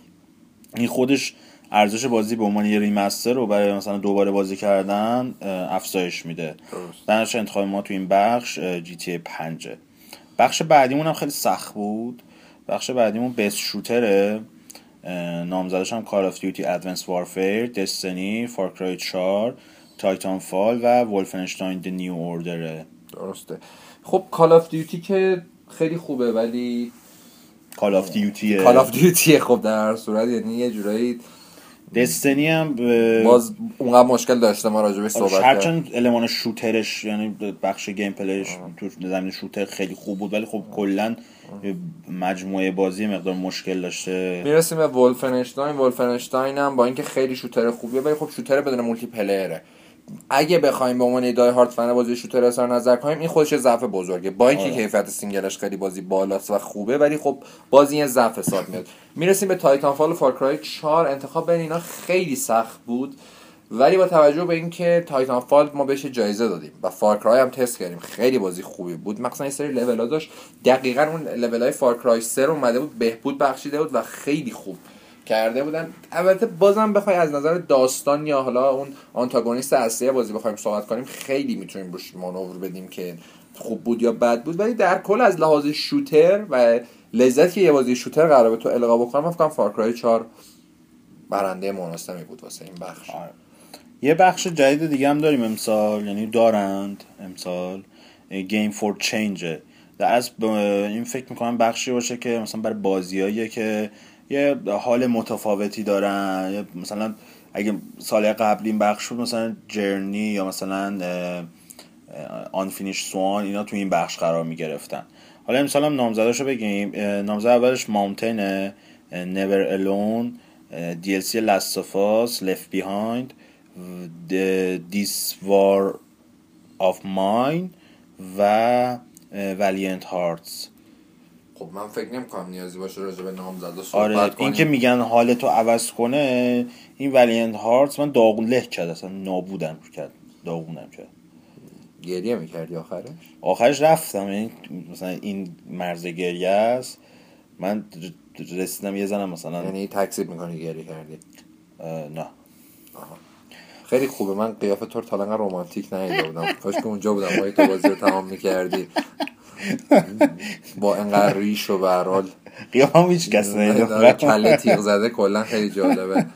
این خودش ارزش بازی به عنوان یه remaster رو برای مثلا دوباره بازی کردن افزایش میده. در انتخاب ما تو این بخش GTA 5 بخش بعدیمون هم خیلی سخت بود. بخش بعدیمون best shooter ه نامزدش هم Call of Duty Advanced Warfare Destiny Far Cry 4 Titanfall و Wolfenstein The New Order ه درسته. خب Call of Duty که خیلی خوبه ولی Call of Duty Call of Duty خب در هر صورت. یعنی یه جورایی Destiny هم باز اونقدر مشکل داشته ما راجع به صحبت هرچند المان شوترش یعنی بخش gameplay ش تو زمین shooter خیلی خوب بود ولی خب کلا مجموعه بازی مقدار مشکل داشته. می‌رسیم به Wolfenstein Wolfenstein هم با اینکه خیلی shooter خوبیه ولی خب shooter بدون multiplayer ه اگه بخوایم به عنوان die-hard fan بازی shooter اظهار نظر کنیم این خودش ضعف بزرگه. با اینکه آره. کیفیت single ش خیلی بازی بالاست و خوبه ولی خب بازی یه ضعف حساب میاد. می‌رسیم به Titanfall و Far Cry 4 انتخاب بین اینا خیلی سخت بود ولی با توجه به اینکه Titanfall ما بهش جایزه دادیم و Far Cry هم تست کردیم. خیلی بازی خوبی بود. مثلا این سری لول داشت. دقیقا اون لول های Far Cry 3 اومده بود بهبود بخشیده بود و خیلی خوب کرده بودن. البته بازم بخوای از نظر داستان یا حالا اون آنتاگونیست اصلی بازی بخوایم صحبت کنیم خیلی می‌تونیم روش مانور بدیم که خوب بود یا بد بود. ولی در کل از لحاظ shooter و لذت که یه بازی shooter قرار به تو القا بکنه فکر Far Cry 4 برنده مناسبی بود واسه این بخش. آره. یه بخش جدید دیگه هم داریم امسال یعنی دارند امسال Games for Change در از این فکر می‌کنم بخشی باشه که مثلا برای بازیایی که یه حال متفاوتی دارن. مثلا اگه سال قبل این بخش بود مثلا Journey یا مثلا Unfinished Swan اینا تو این بخش قرار می گرفتن حالا هم نامزداشو بگیم. نامزد اولش Mountain Never Alone DLC Last of Us Left Behind This War of Mine و Valiant Hearts خب من فکر نمی کنم نیازی باشه راجع به نامزدا صحبت آره این که میگن حالتو عوض کنه این Valiant Hearts من داغون له کرد اصلا نابودم کرد داغونم کرد. گریه می‌کردی آخرش؟ آخرش رفتم این مثلا این مرز گریه است من رسیدم یه زنم مثلا. یعنی تکسیب می‌کنی گریه کردی؟ نه. خیلی خوبه من قیافه تو تا رومانتیک ندیده بودم کاش که اونجا بودم وای تو بازی رو تمام می‌کردی. با انقدر ریش و برحال قیام هیچ کس نیده کله تیغ زده کلا خیلی جالبه.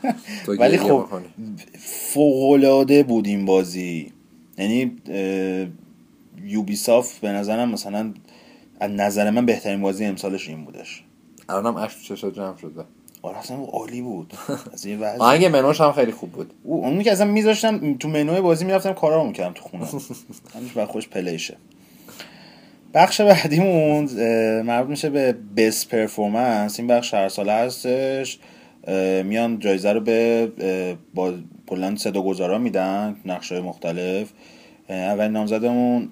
ولی خب فوقلاده بود این بازی. یعنی یوبی صاف به نظرم مثلا از نظر من بهترین بازی امسالش این بودش. الانم اش چشا جمع شده. آره اصلا عالی بود. از این آهنگ منوش هم خیلی خوب بود. اون که اصلا میذاشتم تو منوی بازی می‌رفتم کارا رو می‌کردم تو خونه. (laughs) همش بر خوش پلیشه. بخش بعدیمون مربوط میشه به بس پرفورمنس این بخش هر ساله هستش. میان جایزه رو به با کلا صدا گذارا میدن نقشای مختلف. اول نامزدمون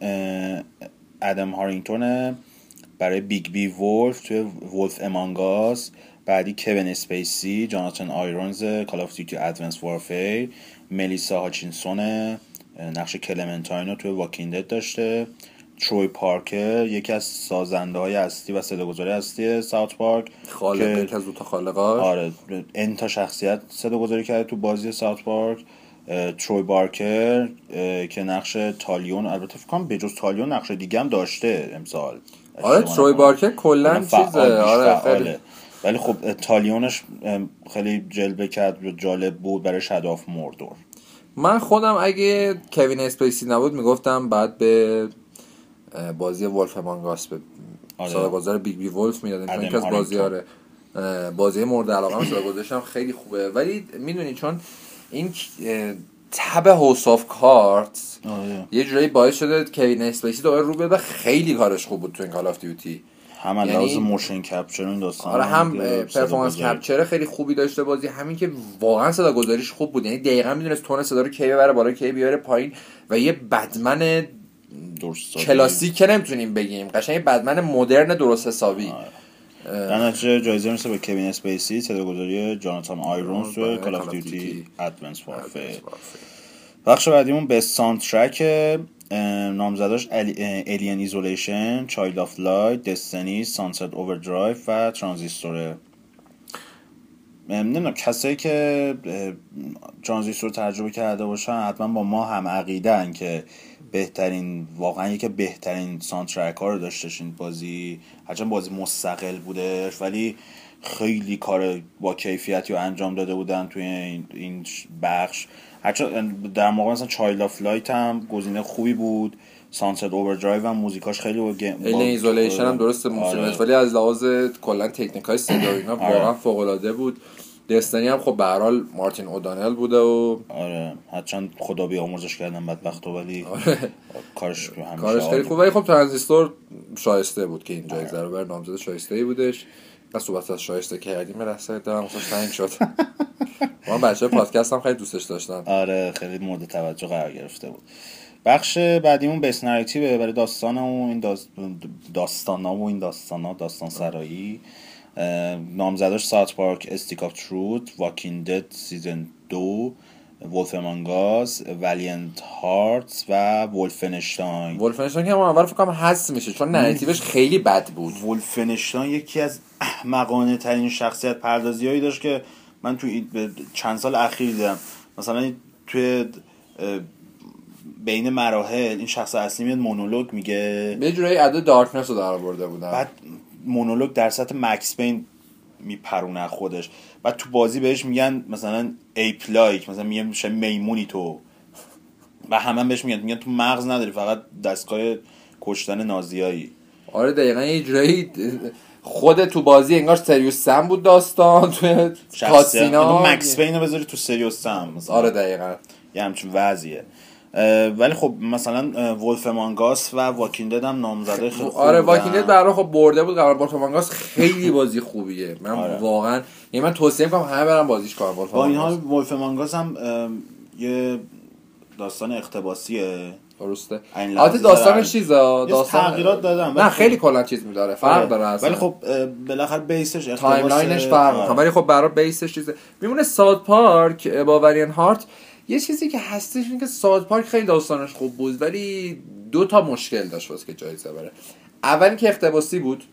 ادم هارینگتونه. برای بیگ بی ولف توی Wolf Among Us بعدی کوین اسپیسی جاناتان آیرونز Call of Duty Advanced Warfare. ملیسا هاچینسون نقش کلمنتاین رو توی Walking Dead داشته. تری پارکر یکی از سازنده های اصلی و صداگذاری اصلی South Park خالق که- یکی از دو تا خالقاش. آره ان تا شخصیت صدا گذاری کرده تو بازی South Park. تروی بیکر که نقش تالیون البته فکر کنم بجز تالیون نقش دیگه هم داشته امسال. آره تروی. بیکر کلا فعال، چیزه آره. خیلی. ولی خب تالیونش خیلی جلوه کرد و جالب بود برای Shadow of Mordor. من خودم اگه کوین اسپیسی نبود می‌گفتم بدن به بازی Wolf Among Us به آره. صداگذار بیگ بی ولف چون ادم یکی از بازی. آره بازی مورد علاقه هم خیلی خوبه ولی می‌دونی چون این تب House of Cards آره. یه جورایی باعث شده کوین اسپیسی دوباره رو و خیلی کارش خوب بود تو این Call of Duty هم یعنی- لحاظ motion capture این داستان آره هم performance. capture خیلی خوبی داشته بازی همین که واقعا صدا گذاریش خوب بود یعنی دقیقا می‌دونست تون صدا رو کی ببره بالا کی بیاره پایین و یه bad man درست کلاسیک که نمی‌تونیم بگیم. قشنگ bad man مدرن درست حسابی. در نتیجه جایزه می‌رسه به کوین اسپیسی صداگذاری جاناتان آیرونز تو Call of Duty. Advanced Warfare بخش بعدیمون Best Soundtrack نامزداش Alien Isolation Child of Light Destiny Sunset Overdrive و Transistor ه نمی‌دونم کسایی که Transistor تجربه کرده باشن حتما با ما هم عقیدن که بهترین واقعا یکی بهترین soundtrack ها رو داشتش این بازی هرچند بازی مستقل بودش ولی خیلی کار با کیفیتی رو انجام داده بودن توی این, بخش هرچند در موقع مثلا Child of Light هم گزینه خوبی بود Sunset Overdrive هم موزیکاش خیلی با game- با- Isolation هم درست موسیقی آره. ولی از لحاظ کلا تکنیک های صدا اینا آره. واقعا فوق العاده بود دستنی هم خب به حال مارتین اودانل بوده و آره هرچند خدا بیامرزش کردن بدبختو ولی کارش همیشه آره. کارش خیلی عالی خوب ولی خب ترانزیستور شایسته بود که این جایزه رو بر نامزد شایسته ای بودش و صحبت از شایسته کردیم رسته دارم واسه تنگ شد. (laughs) ما بچه پادکست هم خیلی دوستش داشتن. آره خیلی مورد توجه قرار گرفته بود. بخش بعدیمون بیس نراتیوه برای داستان و این داست... داستان و این داستان ها داستان سرایی نامزداش South Park Stick of Truth Walking Dead Season دو Wolf Among Us Valiant Hearts و Wolfenstein Wolfenstein که اول فکر کنم حذف میشه چون narrative ش خیلی بد بود. Wolfenstein یکی از احمقانه ترین شخصیت پردازی هایی داشت که من تو چند سال اخیر دیدم. مثلا توی بین مراحل این شخص اصلی میاد مونولوگ میگه. به یه جورایی ادای Darkness رو در آورده بودن. بعد مونولوگ در سطح Max Payne میپرونه خودش. بعد تو بازی بهش میگن مثلا ape like مثلا میگن میشه میمونی تو. و همه بهش میگن. میگن تو مغز نداری فقط دستگاه کشتن نازیایی. آره دقیقا یه جورایی خود تو بازی انگار Serious Sam بود داستان شخصیت. کاسینا. Max Payne رو بذاری تو Serious مثلا. آره دقیقا. یه همچین وضعیه. ولی خب مثلا Wolf Among Us و Walking Dead هم نامزده خیلی خوب آره بودن. Walking برای خب برده بود قرار بورتومانگاس خیلی بازی خوبیه من آره. واقعا یعنی من توصیه می‌کنم همه برن بازیش کنن با این حال ولف مانگاس هم یه داستان اقتباسیه درسته البته داستانش. چیزا داستان تغییرات ولی نه خب- خیلی کلا چیز میداره فرق آره. داره اصلا ولی خب بالاخره بیسش تایملاینش فرق آره. ولی خب برای بیسش چیزه میمونه ساد پارک با ورین هارت یه چیزی که هستش اینه که ساد پارک خیلی داستانش خوب بود ولی دو تا مشکل داشت واسه که جایزه بره. اول که اقتباسی بود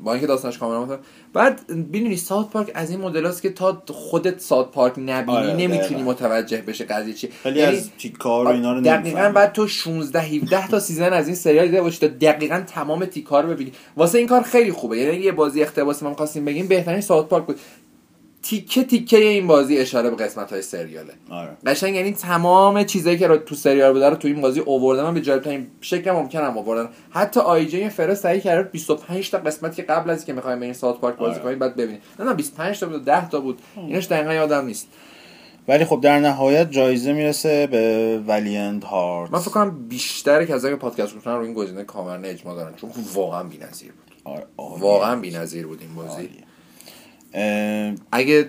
با اینکه داستانش کاملا متفاوت. بعد می‌دونی South Park از این مدل که تا خودت South Park نبینی آره، نمی‌تونی دقیقاً. متوجه بشه قضیه چی خیلی از تیکار و اینا رو دقیقا. بعد تو 16 17 تا season از این سریال دیده باشی تا دقیقا تمام تیکار رو ببینی. واسه این کار خیلی خوبه. یعنی یه بازی اقتباسی ما خواستیم بگیم بهترین South Park بود. تیکه تیکه این بازی اشاره به قسمت های سریاله. آره. قشنگ یعنی تمام چیزایی که رو تو سریال بوده رو تو این بازی اووردن. من به جالب ترین شکل ممکن هم آوردن حتی IGN First سعی کرد 25 تا قسمت که قبل از که می‌خوایم بریم South Park بازی آره. کنیم بعد ببینید نه نه 25 تا بود 10 تا بود. اینش دقیقا یادم نیست. ولی خب در نهایت جایزه می‌رسه به ولیند هارت من فکر کنم بیشتر کسایی که پادکست گوش رو این گزینه کامرانه اجماع دارن. چون واقعا بی‌نظیر بود. آره، عالیه. واقعا بی‌نظیر بود این بازی. عالیه. اگه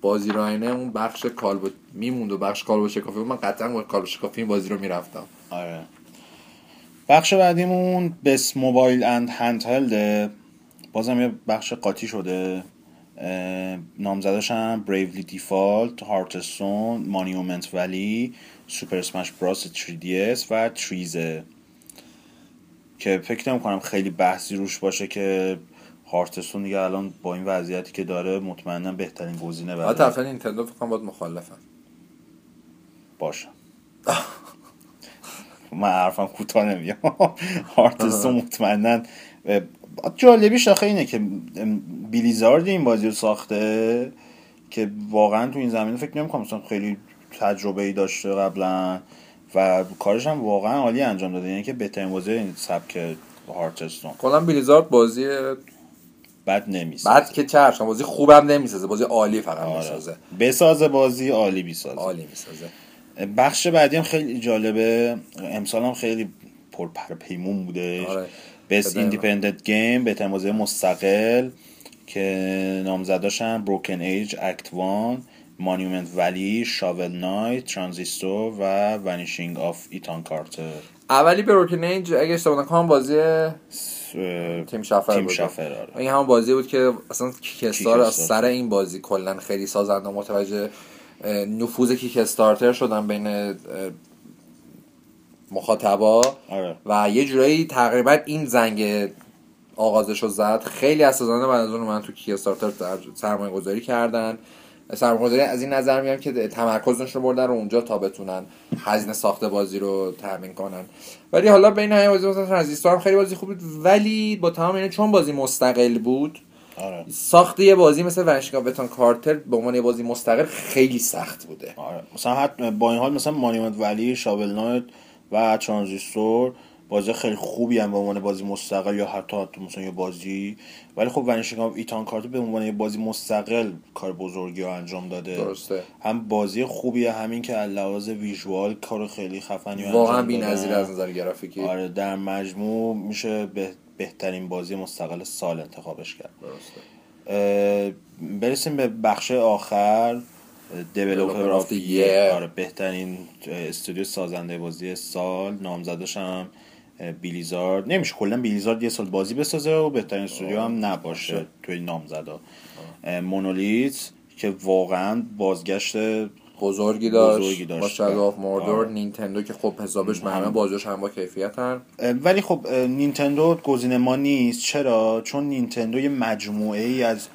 بازی راینه اون بخش کالبو میموند و بخش کالبو شکافی من قطعا با کالبو شکافی این بازی رو می‌رفتم. آره. بخش بعدیمون بس موبایل اند هند بازم یه بخش قاطی شده. نامزدش هم بریولی دیفالت هارتستون مانیومنت ولی سوپر سمش براس 3DS و تریزه که فکر نمی کنم خیلی بحثی روش باشه که هارتستون دیگه الان با این وضعیتی که داره مطمئنا بهترین گزینه برای طرف نینتندو فکر کنم باید مخالفم. باشه. من حرفم کوتاه نمیام. هارتستون مطمئنا جالبیش آخه اینه که بیلیزارد این بازی رو ساخته که واقعا تو این زمینه فکر نمی کنم خیلی تجربه ای داشته قبلا و کارش هم واقعا عالی انجام داده. یعنی که بهترین بازی این سبک هارتستون کلا بیلیزارد بازی بد نمی‌سازه. بعد که چرش بازی خوبم نمی‌سازه. بازی عالی فقط آره. می‌سازه. بسازه بازی عالی بیسازه عالی می‌سازه. بخش بعدی هم خیلی جالبه. امسال هم خیلی پر پیمون بوده آره. Best Independent Game بهترین بازی مستقل که نامزداشن Broken Age Act One Monument Valley Shovel Knight Transistor و Vanishing of Ethan Carter اولی Broken Age اگه اشتباه نکنم بازی تیم شفر تیم بود شفر آره. این همون بازی بود که اصلا Kickstarter از سر این بازی کلا خیلی سازنده متوجه نفوذ کیک استارتر شدن بین مخاطبا. آره. و یه جورایی تقریبا این زنگ آغازش رو زد. خیلی از سازنده بعد از اون من تو کیک استارتر سرمایه گذاری کردن. سرمایه گذاری از این نظر میگم که تمرکزش رو بردن رو اونجا تا بتونن هزینه ساخت بازی رو تامین کنن ولی حالا بین همه بازی مثلا ترانزیستور هم خیلی بازی خوب بود ولی با تمام اینه چون بازی مستقل بود آره. ساخت یه بازی مثل ونشگاه بتون کارتر به عنوان یه بازی مستقل خیلی سخت بوده آره. مثلا حتی با این حال مثلا مانیمنت ولی شابل نایت و ترانزیستور بازی خیلی خوبی هم به عنوان بازی مستقل یا حتی حتی مثلا یه بازی ولی خب ونشینگ ایتان کارت به عنوان یه بازی مستقل کار بزرگی رو انجام داده. درسته. هم بازی خوبیه همین که لحاظ ویژوال کار خیلی خفنی واقعا بی‌نظیر از نظر گرافیکی. آره در مجموع میشه به بهترین بازی مستقل سال انتخابش کرد. درسته. برسیم به بخش آخر. Developer of the Year بهترین استودیو سازنده بازی سال. نامزدش هم Blizzard. نمیشه کلا Blizzard یه سال بازی بسازه و بهترین استودیو هم نباشه توی نامزدا Monolith که واقعا بازگشت بزرگی داشت, بزرگی داشت. با Shadow of Mordor Nintendo که خب حسابش همه بازیش هم با کیفیت هن. ولی خب نینتندو گزینه ما نیست. چرا؟ چون نینتندو یه مجموعه ای از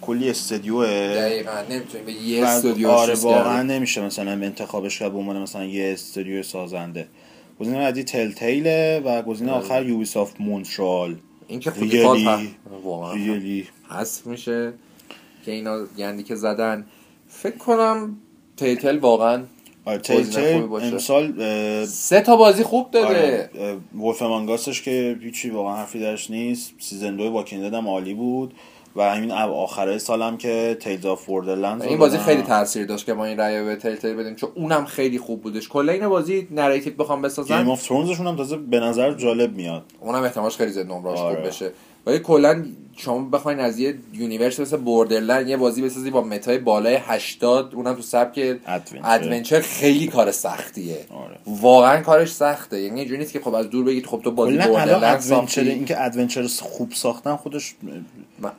کلی استودیو دقیقاً. نمی‌تونیم به یه استودیو آره واقعا نمیشه مثلا انتخابش کرد به عنوان مثلا یه استودیو سازنده. گزینه بعدی تل تیله و گزینه آخر آره. یوبی سافت مونترال این که واقعا ریالی حذف میشه که اینا گندی که زدن. فکر کنم تل تیل واقعا آره Telltale امسال سه تا بازی خوب داده. آره Wolf Among Us ش که هیچی واقعا حرفی درش نیست. season دوی Walking هم عالی بود. و همین آخره سالم که Tales of Borderlands این بازی خیلی تاثیر داشت که ما این رأی به Telltale بدیم چون اونم خیلی خوب بودش. کلا این بازی narrative بخوام بسازن Game of Thrones شون هم تازه به نظر جالب میاد. اونم احتمالش خیلی زیاد نمرش آره. خوب بشه. ولی کلا شما بخواین از یه universe مثل Borderlands یه بازی بسازی با meta ی بالای 80 اونم تو سبک adventure خیلی کار سختیه. آره. واقعا کارش سخته. یعنی یه نیست که خب از دور بگید خب تو بازی Borderlands adventure اینکه adventure خوب ساختن خودش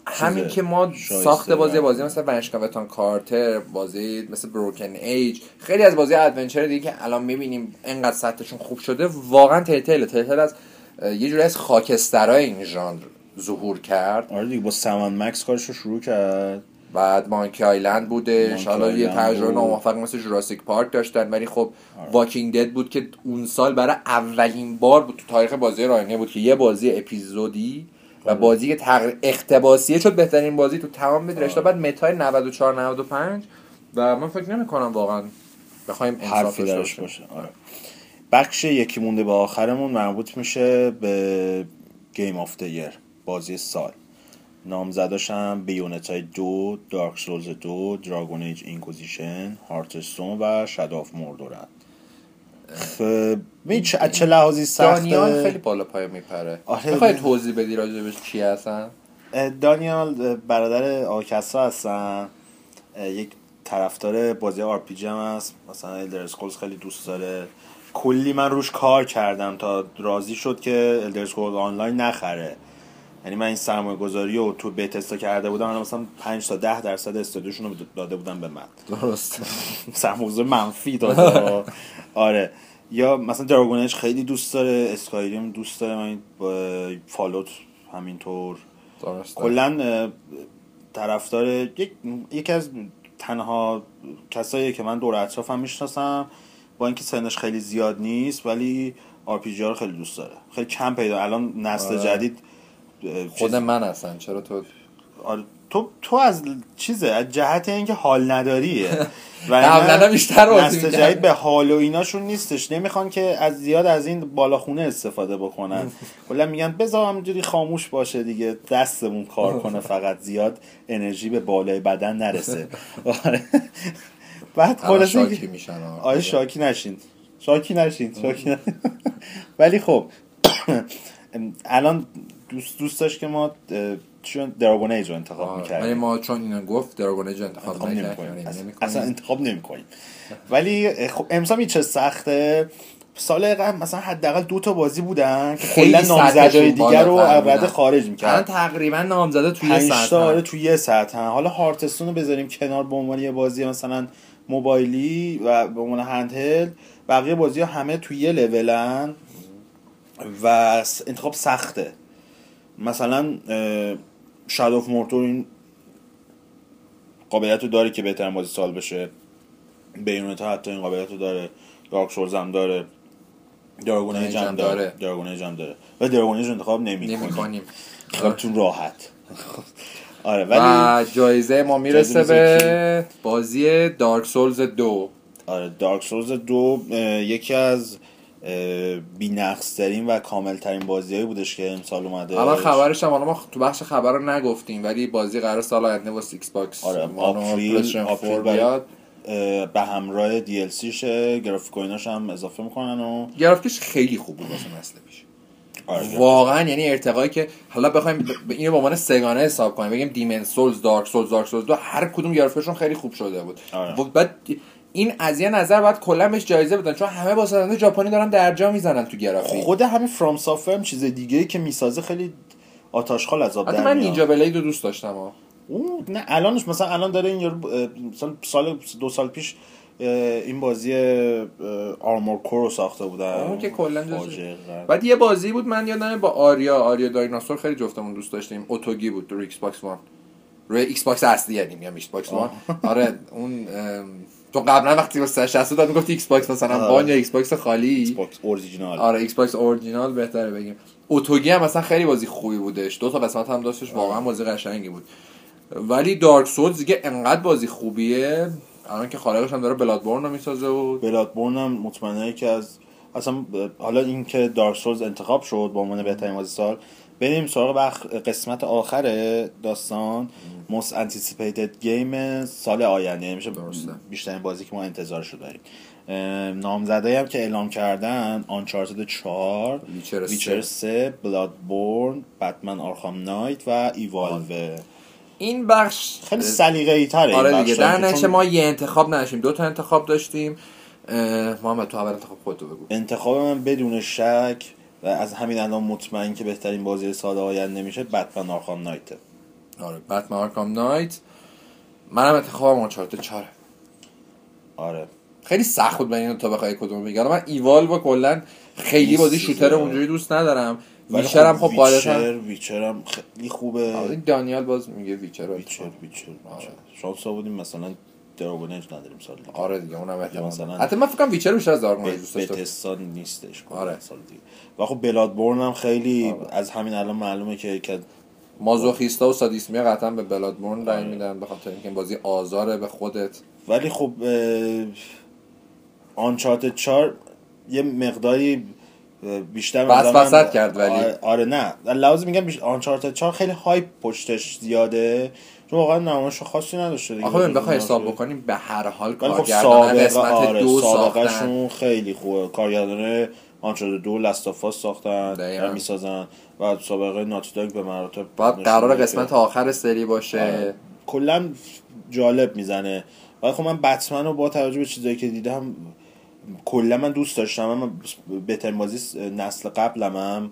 همین که ما ساخت بازی بازی مثل Vanishing of Ethan Carter بازی مثل Broken Age خیلی از بازی adventure دیگه که الان می‌بینیم انقدر سطحشون خوب شده واقعا Telltale Telltale از یه جوری از خاکسترای این ژانر. ظهور کرد. آره دیگه با سمان مکس کارش رو شروع کرد. بعد مانکی آیلند بوده حالا یه تجربه ناموفق مثل جوراسیک پارک داشتن ولی خب آره. واکینگ دد بود که اون سال برای اولین بار بود تو تاریخ بازی راینه بود که یه بازی اپیزودی و آره. بازی که تقر... اختباسیه شد بهترین بازی تو تمام رشته. بعد متای 94 95 و من فکر نمی کنم واقعا بخوایم حرفی داشت باشه. آره. بخش یکی مونده به آخرمون مربوط میشه به Game of Year بازی سال. نامزداشم Bayonetta ی دو Dark Souls دو Dragon Age Inquisition Hearthstone و Shadow of Mordor ن می چه, چه لحاظی سخته؟ دانیال خیلی بالا پای میپره. آره. می‌خوای توضیح بدی راجبش چی هستن؟ دانیال برادر آکسا هستن. یک طرفدار بازی RPG هم هست. مثلا Elder خیلی دوست داره. کلی من روش کار کردم تا راضی شد که الدرز آنلاین نخره. یعنی من این سرمایه گذاری رو تو بتستا کرده بودم من مثلا 5 تا 10 درصد استودیوشون رو داده بودم به من. درست. سرمایه منفی داده. آره. یا مثلا دراگونش خیلی دوست داره اسکایریم دوست داره من فالوت همینطور. کلا طرفدار یک یکی از تنها کسایی که من دور اطرافم می‌شناسم با اینکه سنش خیلی زیاد نیست ولی آر پی رو خیلی دوست داره. خیلی کم پیدا الان نسل آره. جدید خود من هستن. چرا تو آره تو تو از چیزه از جهت اینکه حال نداریه. (laughs) و بیشتر نسل جدید به حال و ایناشون نیستش. نمی‌خوان که از زیاد از این بالاخونه استفاده بکنن. (laughs) کلا میگن بذار همینجوری خاموش باشه دیگه دستمون کار کنه (laughs) فقط زیاد انرژی به بالای بدن نرسه. آره. بعد خلاص شاکی میشن آره شاکی نشین. شاکی نشین شاکی ولی خب (clears throat) الان دوست دوست داشت که ما چون دراگون ایج رو انتخاب می‌کردیم. ولی ما چون اینو گفت دراگون ایج انتخاب نمی‌کنیم. اصلا انتخاب نمی‌کنیم. ولی خب امسال چه سخته؟ سال قبل مثلا حداقل دو تا بازی بودن که کلا نامزدای دیگر رو اول خارج می‌کردن تقریبا نامزده توی یه ساعت آره توی یه ساعت حالا هارتستون رو بذاریم کنار به عنوان یه بازی مثلا موبایلی و به عنوان هندهل. بقیه بازی ها همه توی یه لولن و انتخاب سخته. مثلا شاد آف مورتور این قابلیت رو داره که بهترین بازی سال بشه. بیونتا حتی این قابلیت رو داره. دارک سولز هم داره. دراگون جم داره. دراگون جم داره. و Dragon انتخاب نمی کنیم. خیالتون راحت. (laughs) آره ولی و جایزه ما می‌رسه به بازی Dark Souls دو. آره Dark Souls دو یکی از بی ترین و کامل ترین بازیایی بودش که امسال اومده. الان خبرش هم ما تو بخش خبر رو نگفتیم ولی بازی قرار سال آینده واسه Xbox آره April April به همراه DLC شه گرافیک و ایناش هم اضافه می‌کنن و گرافیکش خیلی خوب بود واسه نسل پیش. آره واقعا یعنی ارتقایی که حالا بخوایم اینو به عنوان سگانه حساب کنیم بگیم دیمن سولز دارک سولز دارک سولز دو هر کدوم گرافیکشون خیلی خوب شده بود. آره. بعد این از یه نظر باید کلا بهش جایزه بدن چون همه بازنده ژاپنی دارن درجا می‌زنن تو گرافیک خود همین فرام سافر چیز دیگه ای که می‌سازه خیلی آتاشخال از آب در من نینجا بلید رو دوست داشتم ها اون نه الانش مثلا الان داره این مثلا سال دو سال پیش این بازی Armored Core رو ساخته بودن اون که کلا بعد یه بازی بود من یادمه با آریا آریا دایناسور خیلی جفتمون دوست داشتیم. Otogi بود تو Xbox One روی Xbox اصلی یعنی میگم Xbox One آره اون تو قبلا وقتی رو 360 داد می‌گفت Xbox مثلا آره. One یا Xbox خالی؟ Xbox original. آره Xbox original بهتره بگیم. Otogi هم مثلا خیلی بازی خوبی بودش. دو تا قسمت هم داشتش واقعا بازی قشنگی بود. ولی Dark Souls دیگه انقدر بازی خوبیه. الان که خالقش هم داره Bloodborne رو می‌سازه و Bloodborne هم مطمئنه که از اصلا حالا این که Dark Souls انتخاب شد به عنوان بهترین بازی سال بریم سراغ بخ... قسمت آخر داستان. most anticipated game سال آینده. یعنی میشه بیشترین بازی که ما انتظارشو داریم. نامزده هم که اعلام کردن Uncharted 4 Witcher 3 Bloodborne Batman Arkham Knight و ایوالوه این بخش خیلی سلیقه‌ای تره آره دیگه. در نشه ما یه انتخاب نشیم دو تا انتخاب داشتیم. محمد تو اول انتخاب خودتو بگو. انتخاب من بدون شک و از همین الان مطمئن که بهترین بازی سال آینده نمیشه بتمن آرخام نایت آره بتمن آرخام نایت منم انتخابم آنچارت چاره آره. خیلی سخت بود من تا بخوای کدوم بگم من ایوال با کلا خیلی بازی شوتر اونجوری دوست ندارم. Witcher هم خب Witcher Witcher هم خیلی خوبه. آره دانیال باز میگه Witcher Witcher Witcher شانس بودیم مثلا Dragon Age نداریم سال دیگه. آره دیگه اونم احتمال مثلا حتی من فکر کنم Witcher بیشتر از Dragon دوست داشتم. نیستش آره. سال دیگه. و خب Bloodborne هم خیلی آره. از همین الان معلومه که که مازوخیستا و سادیسمی قطعا به Bloodborne رای آره. میدن به خاطر اینکه بازی آزاره به خودت. ولی خب آنچارت 4 یه مقداری بیشتر بس بسط کرد ولی. آره, آره نه. لازم میگم بیش... آنچارت 4 خیلی هایپ پشتش زیاده. چون واقعا نمایش خاصی نداشته دیگه. آخه بخوای حساب بکنیم به هر حال خب کارگردان قسمت آره دو ساختن. خیلی خوبه. کارگردان آنچارت دو لستافاس ساختن می‌سازن. و سابقه ناتیداگ به مراتب بعد قرار قسمت آخر سری باشه. آره. کلا جالب می‌زنه. ولی خب من بتمن رو با توجه به چیزایی که دیدم کلا من دوست داشتم من بهترین بازی نسل قبلم هم.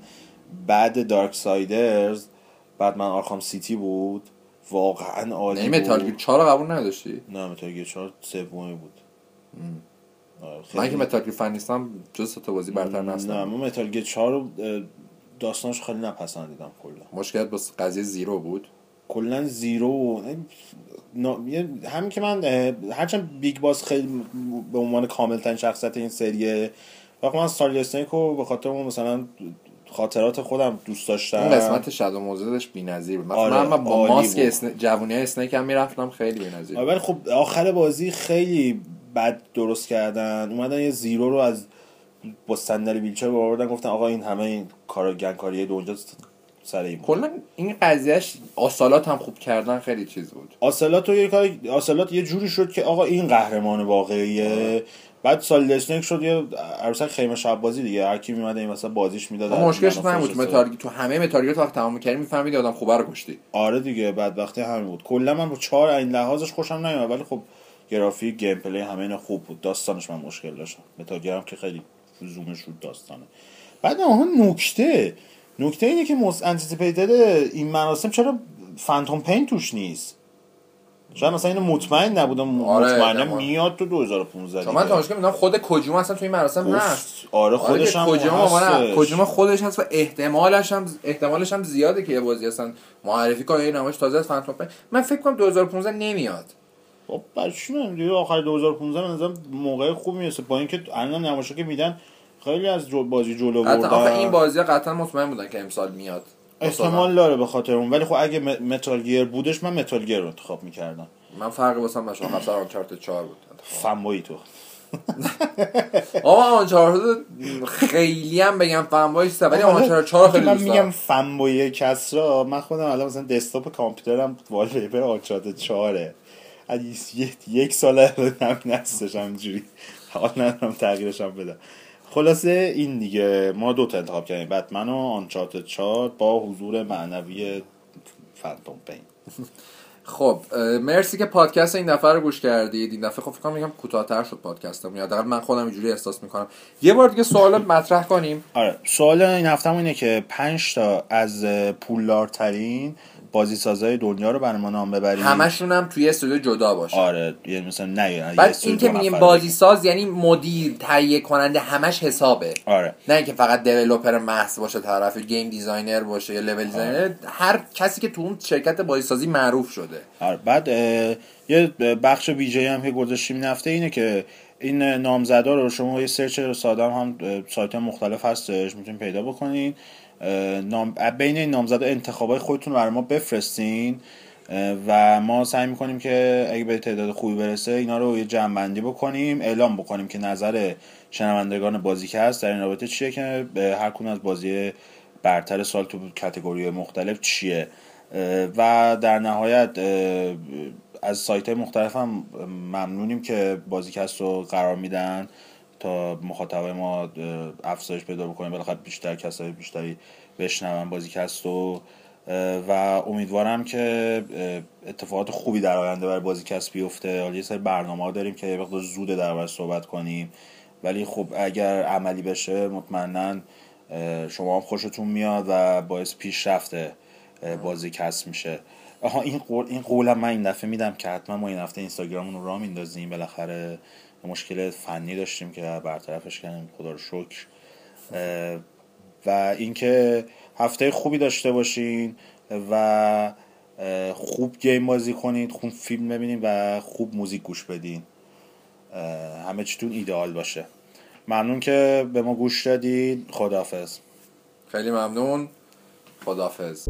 بعد Darksiders بعد من Arkham City بود. واقعا عالی یعنی Metal Gear 4 قبول نداشتی؟ نه Metal Gear 4 سومی بود. من که Metal Gear fan نیستم جز تا بازی برتر نستم. نه من Metal Gear 4 رو داستانش خیلی نپسندیدم کلا. مشکلت با قضیه Zero بود. کلا Zero همین که من هرچند Big Boss خیلی به عنوان کامل ترین شخصیت این سریه وقتی من رو به خاطر اون مثلا خاطرات خودم دوست داشتم. اون قسمت Shadow Moses ش بی‌نظیر بود آره من با ماسک اسن... جوونی Snake هم می‌رفتم خیلی بی‌نظیر آره ولی خب آخر بازی خیلی بد درست کردن. اومدن یه Zero رو از با صندلی ویلچر آوردن گفتن آقا این همه این کار گندکاری دنیا سر این کلا این قضیهش آسالات هم خوب کردن خیلی چیز بود. آسالات یه کار آسالات یه جوری شد که آقا این قهرمان واقعیه. بعد سال اسنیک شد یه عروسک خیمه شب بازی دیگه. هر کی میمد این مثلا بازیش می‌داد مشکلش نبود متارگی تو همه متارگت وقت تمام می‌کردی می‌فهمید آدم خوبه رو کشتی. آره دیگه بعد وقتی همین بود. کلا من با چهار این لحاظش خوشم نمیاد ولی خب گرافیک گیم پلی همه اینا خوب بود. داستانش من مشکل داشتم. متاگرام که خیلی زومش رو داستانه. بعد آها نکته نکته اینه که most anticipated این مراسم چرا Phantom Pain توش نیست؟ شاید مثلا اینو مطمئن نبودم آره مطمئنم میاد تو 2015 چون من تماشا میدم خود کوجیما اصلا تو این مراسم هست. آره خودش هم کوجیما کوجیما خودش هست و احتمالش هم احتمالش هم زیاده که یه بازی اصلا معرفی کنه این نمایش تازه از Phantom Pain من فکر کنم 2015 نمیاد. خب برش دیگه. آخر 2015 من نظرم موقع خوب می‌رسه. با اینکه الان نمایشا که میدن خیلی از بازی جلو بردن آخه این بازی قطعا مطمئن بودن که امسال میاد. احتمال داره به خاطر اون. ولی خب اگه Metal Gear بودش من Metal Gear رو انتخاب می‌کردم. من فرقی واسم مشاخص سر Uncharted 4 بود. fanboy تو. (laughs) آقا Uncharted خیلی هم بگم fanboy است ولی Uncharted 4 خیلی من میگم fanboy کسرا من خودم الان مثلا desktop کامپیوترم wallpaper Uncharted 4 یک سال همین (laughs) هستش همینجوری حال ندارم تغییرش هم بدم. خلاصه این دیگه ما دو تا انتخاب کردیم بتمن و آنچارت 4 با حضور معنوی فانتوم پین (laughs) خب مرسی که پادکست این دفعه رو گوش کردید. این دفعه خب فکر کنم کوتاه‌تر شد پادکستم یا حداقل من خودم اینجوری احساس می‌کنم. یه بار دیگه سوال مطرح کنیم. آره سوال این هفته اینه که 5 تا از پولدارترین بازی سازای دنیا رو برای ما نام ببریم. همشون هم توی استودیو جدا باشه. آره یعنی مثلا نه بعد این که میگیم بازی ساز یعنی مدیر تهیه کننده همش حسابه. آره. نه اینکه فقط developer محض باشه طرف game designer باشه یا level designer آره. هر کسی که تو اون شرکت بازی سازی معروف شده. آره. بعد یه بخش ویژه هم که گذاشتیم نکته اینه که این نامزدا رو شما یه search ساده هم سایت مختلف هستش می‌تونید پیدا بکنین. نام... بین این نامزد انتخابای خودتون برای ما بفرستین و ما سعی می‌کنیم که اگه به تعداد خوبی برسه اینا رو یه جمع بکنیم اعلام بکنیم که نظر شنوندگان بازی که هست در این رابطه چیه که به هر کون از بازی برتر سال تو کتگوری مختلف چیه. و در نهایت از سایت های مختلف هم ممنونیم که بازیکست رو قرار میدن. تا مخاطبای ما افزایش پیدا بکنه بالاخره بیشتر کسای بیشتری بشنون بازیکست و و امیدوارم که اتفاقات خوبی در آینده برای بازیکست بیفته. حالا یه سری برنامه ها داریم که یه وقت زوده در صحبت کنیم. ولی خب اگر عملی بشه مطمئنا شما هم خوشتون میاد و باعث پیشرفت بازیکست میشه. آها این قول این قولم من این دفعه میدم که حتما ما این هفته اینستاگراممون رو راه میندازیم. بالاخره مشکل فنی داشتیم که برطرفش کردیم. خدا رو شکر. و اینکه هفته خوبی داشته باشین و خوب گیم بازی کنید خوب فیلم ببینید و خوب موزیک گوش بدین. همه چیتون ایدئال باشه. ممنون که به ما گوش دادید خداحافظ. خیلی ممنون. خداحافظ.